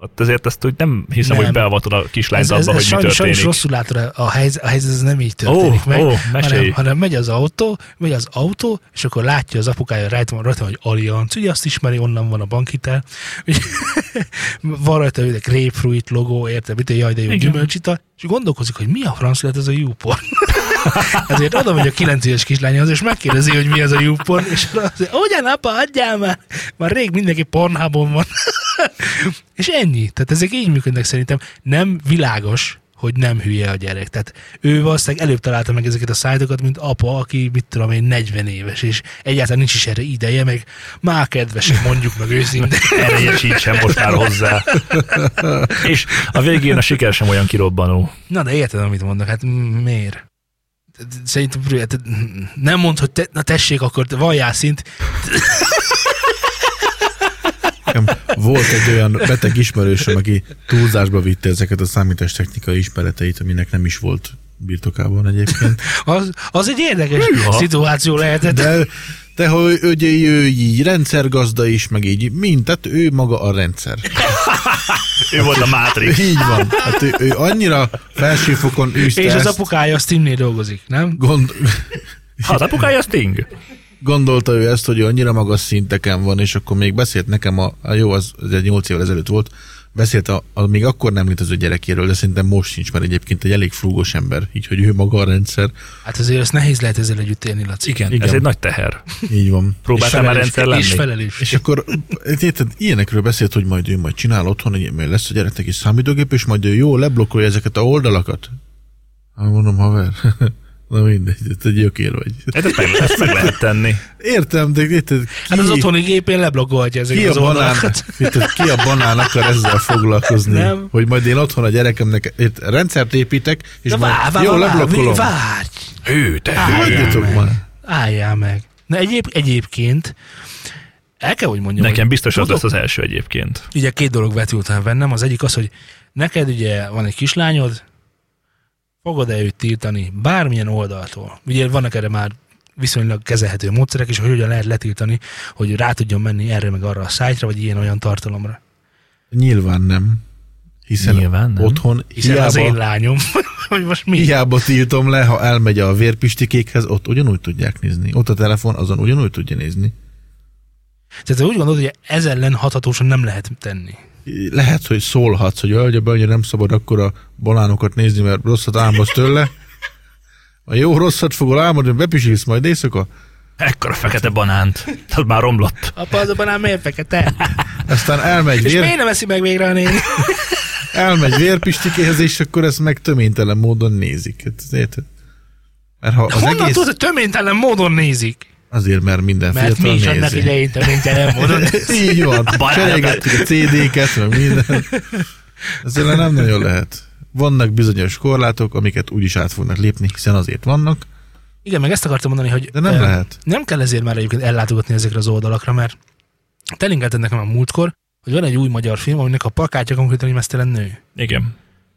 Ott azért ezt úgy nem hiszem, Nem. hogy beavatod a kislányt ez, abba, ez, ez hogy mi sajnos, sajnos történik. rosszul látod, a, helyzet, a helyzet ez nem így történik Ó, meg, mesélj. hanem, hanem megy az autó, megy az autó, és akkor látja az apukája rajta, van, rajta hogy Allianz, ugye azt ismeri, onnan van a bankhitel, van rajta egy grapefruit logó, érted, mit, jaj, de jó Igen. gyümölcsita, és gondolkozik, hogy mi a franc lehet ez a YouPorn. Ezért oda megy a 9 éves kislányhoz, és megkérdezi, hogy mi ez a YouPorn, és azt mondja, ugyan apa, adjál már, már rég mindenki pornhábon van. és ennyi. Tehát ezek így működnek szerintem. Nem világos, hogy nem hülye a gyerek. Tehát ő valószínűleg előbb találta meg ezeket a szájtokat, mint apa, aki, mit tudom én, 40 éves, és egyáltalán nincs is erre ideje, meg már kedvesek, mondjuk meg őszintén. Ereje sincsen most már hozzá. És a végén a siker sem olyan kirobbanó. Na, de érted, amit mondok, hát miért? Szerintem hát nem mondd, hogy te, na tessék, akkor valljál szint. Nekem volt egy olyan beteg ismerősöm, aki túlzásba vitte ezeket a számítástechnikai ismereteit, aminek nem is volt birtokában egyébként. Az, az egy érdekes Hűha. szituáció lehetett. De, de hogy ő, ő, ő így rendszergazda is, meg így mind, tehát ő maga a rendszer. Ő volt a Matrix. Így van. Hát ő, ő annyira felsőfokon űzte és az ezt, apukája a Steamnél dolgozik, nem? gond, Ha az apukája, az Sting. Gondolta ő ezt, hogy ő annyira magas szinteken van, és akkor még beszélt nekem, a, a jó, az, az egy 8 évvel ezelőtt volt, beszélt a, a, még akkor nem létező gyerekéről, de szerintem most sincs, mert egyébként egy elég frúgos ember, így, hogy ő maga a rendszer. Hát azért ezt nehéz lehet ezzel együtt élni, Laci. Igen, Igen. ez egy nagy teher. Így van. Próbáltál már rendszer lenni? És felelős. És akkor érted, ilyenekről beszélt, hogy majd ő majd csinál otthon, egy, mert lesz a gyereknek is számítógép, és majd ő jó leblokkolja ezeket a oldalakat. Hát mondom, haver, na mindegy, te gyökér vagy. Hát ezt meg, ezt meg lehet tenni. Értem, de érted, ki, Hát az otthoni gépén leblokkolhatja ki, ezeket a az banán, oldalakat. érted, ki a banán akar ezzel foglalkozni? Nem. Hogy majd én otthon a gyerekemnek érted, rendszert építek, és De majd várj, jó várj, leblokkolom. várj, Hű, te Állj hű. Hagyjatok meg. már. álljál meg. Na egyéb, egyébként, el kell, hogy mondjam, Nekem hogy biztos az tudok- lesz az első egyébként. ugye két dolog vetült el bennem. Az egyik az, hogy neked ugye van egy kislányod, fogod-e őt tiltani bármilyen oldaltól? Ugye vannak erre már viszonylag kezelhető módszerek, és hogy hogyan lehet letiltani, hogy rá tudjon menni erre meg arra a szájtra, vagy ilyen-olyan tartalomra. Nyilván nem. Hiszen Nyilván nem. otthon Hiszen az én hiába, lányom, hogy most mi? hiába tiltom le, ha elmegy a vérpistikékhez, ott ugyanúgy tudják nézni. Ott a telefon azon ugyanúgy tudja nézni. Tehát te úgy gondolod, hogy ez ellen hathatósan nem lehet tenni. Lehet, hogy szólhatsz, hogy hogy be, hogy nem szabad akkor a balánokat nézni, mert rosszat álmodsz tőle. A jó rosszat fogol álmodni, bepisilsz majd éjszaka. Ekkora fekete banánt. Tehát már romlott. Apa, az a banán miért fekete? Aztán elmegy És vér, miért nem eszi meg végre a néni? elmegy vérpistikéhez, és akkor ezt meg töménytelen módon nézik. Hát, érted? Mert ha az Honnan egész... tudod, hogy töménytelen módon nézik? Azért, mert minden Mert fiatal mi is annak nézi. idején töménytelen módon Így van. Cserégettük a CD-ket, meg minden. Ezzel nem nagyon lehet. Vannak bizonyos korlátok, amiket úgyis át fognak lépni, hiszen azért vannak, Igen, meg ezt akartam mondani, hogy de nem ö, lehet. nem kell ezért már egyébként ellátogatni ezekre az oldalakra, mert te linkelted nekem a múltkor, hogy van egy új magyar film, aminek a plakátja konkrétan egy mesztelen nő. Igen.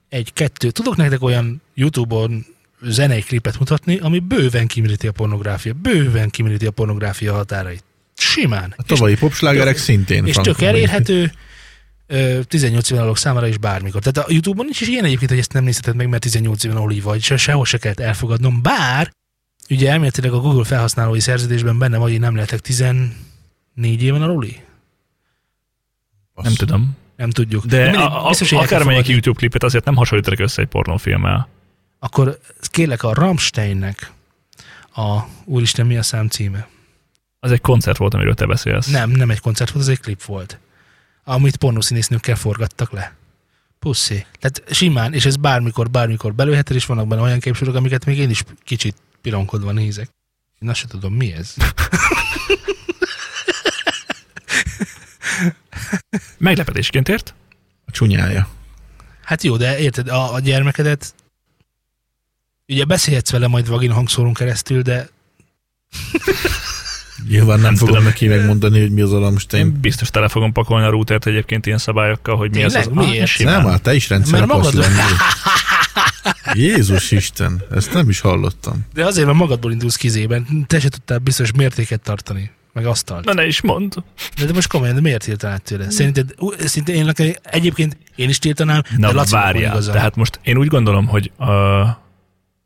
Egy, kettő. Tudok nektek olyan Youtube-on zenei klipet mutatni, ami bőven kimíti a pornográfia. Bőven kimíti a pornográfia határait. Simán. A tavalyi popslágerek szintén. és tök elérhető, ö, 18 éven alak számára is bármikor. Tehát a Youtube-on nincs is ilyen egyébként, hogy ezt nem nézheted meg, mert 18 éven alul vagy, se, sehol se kellett elfogadnom. Bár, ugye elméletileg a Google felhasználói szerződésben benne vagy, hogy nem lehetek 14 éven aluli? Azt. Nem tudom. Nem tudjuk. De mindegy, a, a, akármelyik. YouTube klipet azért nem hasonlítanak össze egy pornófilmmel. Akkor kérlek a Rammsteinnek a Úristen mi a szám címe? Az egy koncert volt, amiről te beszélsz. Nem, nem egy koncert volt, az egy klip volt. Amit pornószínésznőkkel forgattak le. Puszi. Tehát simán, és ez bármikor, bármikor belőheted, és vannak benne olyan képsorok, amiket még én is kicsit pironkodva nézek. Én azt sem tudom, mi ez. Meglepetésként ért? A csúnyája. Hát jó, de érted, a, a gyermekedet ugye beszélhetsz vele majd vagin hangszórón keresztül, de Nyilván nem, Nem fogom tudom. neki megmondani, hogy mi az a Rammstein. Én biztos tele fogom pakolni a routert egyébként ilyen szabályokkal, hogy mi az az... Tényleg? Miért? simán. Nem, hát te is rendszer akarsz lenni. Jézus Isten, ezt nem is hallottam. de azért, mert magadból indulsz kizében, te se tudtál biztos mértéket tartani, meg asztalt. Na ne is mond. De, de most komolyan, de miért tiltanád tőle? Szerinted, szinte én, egyébként én is tiltanám, Na de Laci várjál, igaza. tehát most én úgy gondolom, hogy a,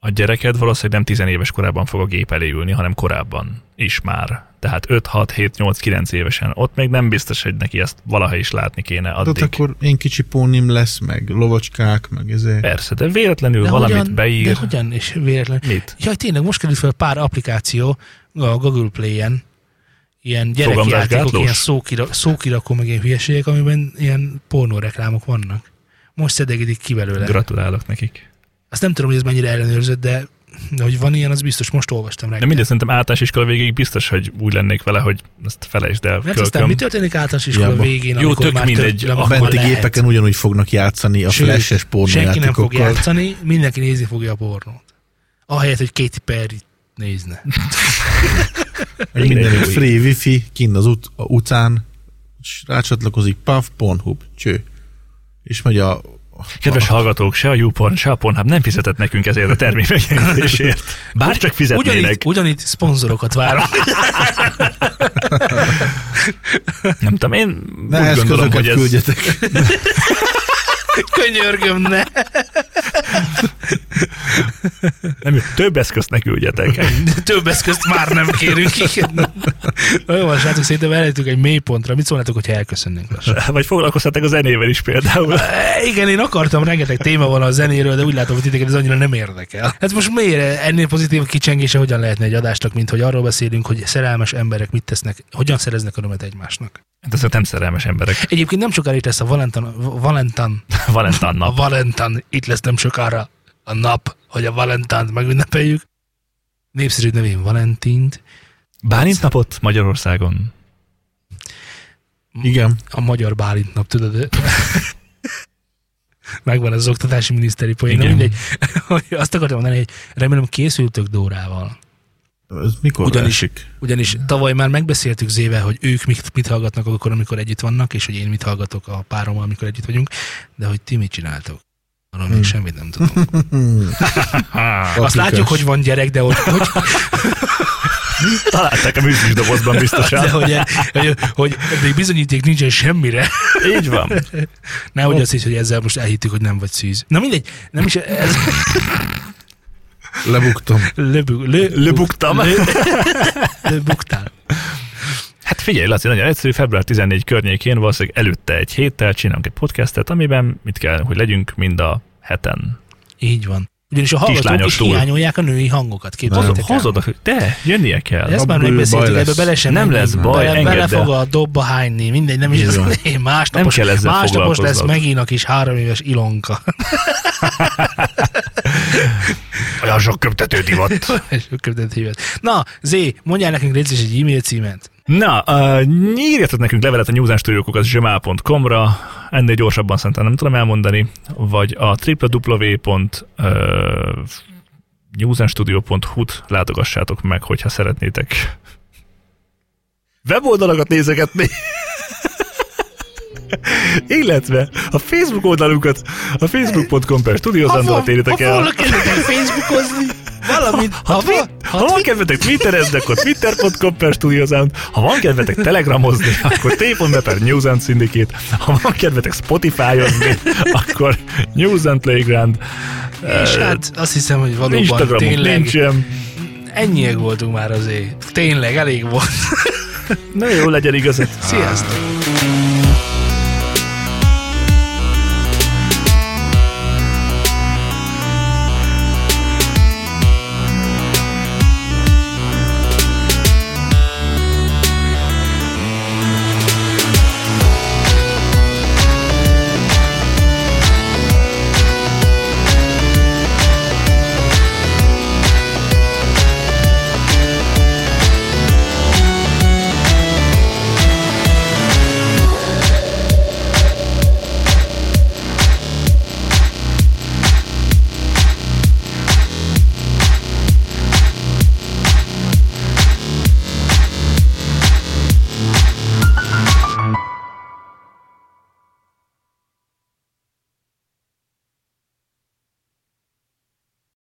a gyereked valószínűleg nem tizenéves korában fog a gép elé ülni, hanem korábban is már. Tehát 5, 6, 7, 8, 9 évesen. Ott még nem biztos, hogy neki ezt valaha is látni kéne addig. ott akkor én kicsi pónim lesz, meg lovacskák, meg ezért. Persze, de véletlenül de valamit hogyan, beír. De hogyan, és véletlen. Mit? Jaj, tényleg, most került fel pár applikáció a Google Play-en, ilyen gyerekjátékok, ilyen szókira, szókirakó, meg ilyen hülyeségek, amiben ilyen pornóreklámok vannak. Most szedegedik ki belőle. Gratulálok nekik. Azt nem tudom, hogy ez mennyire ellenőrzött, de de hogy van ilyen, az biztos most olvastam De reggel. mindegy, szerintem általános iskola végéig biztos, hogy úgy lennék vele, hogy ezt felejtsd el. Mert aztán mi történik általános iskola Ja, végén, jó, tök már mindegy. Tök, A benti lehet. gépeken ugyanúgy fognak játszani a Sőt, flashes Senki nem fog pornójátékokkal. játszani, mindenki nézni fogja a pornót. Ahelyett, hogy Katy Perry nézne. Új. free wifi, kinn az ut- a utcán, és rácsatlakozik, paf, Pornhub, cső. És megy a... Kedves hallgatók, se a YouPorn, se a Pornhub nem fizetett nekünk ezért a termék. Bár csak fizetnének. Ugyanitt, ugyanitt szponzorokat várom. Nem tudom, én Ne úgy gondolom, hogy ez... Könyörgöm, ne. Nem, több eszközt ne küldjetek. Több eszközt már nem kérünk. Igen. Na Jó, van, srácok, szerintem elejtünk egy mélypontra. Mit szólnátok, hogyha elköszönnénk lassan? Vagy foglalkoztatok a zenével is például. Igen, én akartam, rengeteg téma van a zenéről, de úgy látom, hogy titeket ez annyira nem érdekel. Hát most miért ennél pozitív kicsengése hogyan lehetne egy adásnak, mint hogy arról beszélünk, hogy szerelmes emberek mit tesznek, hogyan szereznek örömet egymásnak. Hát ezek nem szerelmes emberek. Egyébként nem sokára itt lesz a Valentan, Valentan, Valentin a nap. Valentan, itt lesz nem sokára a nap, hogy a Valentánt megünnepeljük. Népszerű nevén Valentint, Bálint napot Magyarországon. Igen. a magyar Bálint nap, tudod? Megvan az oktatási miniszteri poén. Mindegy. Hogy Azt akartam mondani, hogy remélem készültök Dórával. Ez mikor Ugyanis- esik? Ugyanis tavaly már megbeszéltük Zével, hogy ők mit, mit hallgatnak akkor, amikor együtt vannak, és hogy én mit hallgatok a párommal, amikor együtt vagyunk, de hogy ti mit csináltok. Arról még semmit nem tudom. Azt látjuk, hogy van gyerek, de hogy, hogy, Találták a műzis dobozban biztosan. de hogy, hogy, hogy még bizonyíték nincsen semmire. Így van. Nehogy azt hisz, hogy ezzel most elhittük, hogy nem vagy szűz. Na mindegy, nem is ez... Lebuktam. Löbü, lö, Lebuktam. Lö, löbuktál. Hát figyelj, Laci, nagyon egyszerű, február 14 környékén, valószínűleg előtte egy héttel csinálunk egy podcastet, amiben mit kell, hogy legyünk mind a heten. Így van. Ugyanis a hallgatók is túl. hiányolják a női hangokat. Hozod, Képzeljétek el. hozod a... De, jönnie kell. Ezt már megbeszéltük, ebbe bele sem Nem lesz baj, bele, bele el. fog a dobba hányni, mindegy, nem is ez a másnapos, Nem kell ezzel másnapos lesz megint a kis három éves Ilonka. Olyan sok köptető divat. Köptet hívet. Na, Zé, mondjál nekünk légy egy e-mail címet. Na, uh, írjatok nekünk levelet a newsandstudiókokat zsemál.com-ra, ennél gyorsabban szerintem nem tudom elmondani, vagy a www.newsandstudio.hu-t látogassátok meg, hogyha szeretnétek weboldalakat nézegetni. Illetve a Facebook oldalunkat, a facebook.com per studiozandal téritek el. Ha volna kedvetek Facebookozni, valamit, Ha, ha, va- ha, van kedvetek twitterezni, akkor twitter.com per studiosound. Ha van kedvetek telegramozni, akkor t.me per News and Syndicate. Ha van kedvetek Spotify-ozni, akkor News and Playground. és hát azt hiszem, hogy valóban Instagramunk tényleg nincsen. ennyiek voltunk már azért. Tényleg, elég volt. Na jó, legyen igazad. Sziasztok!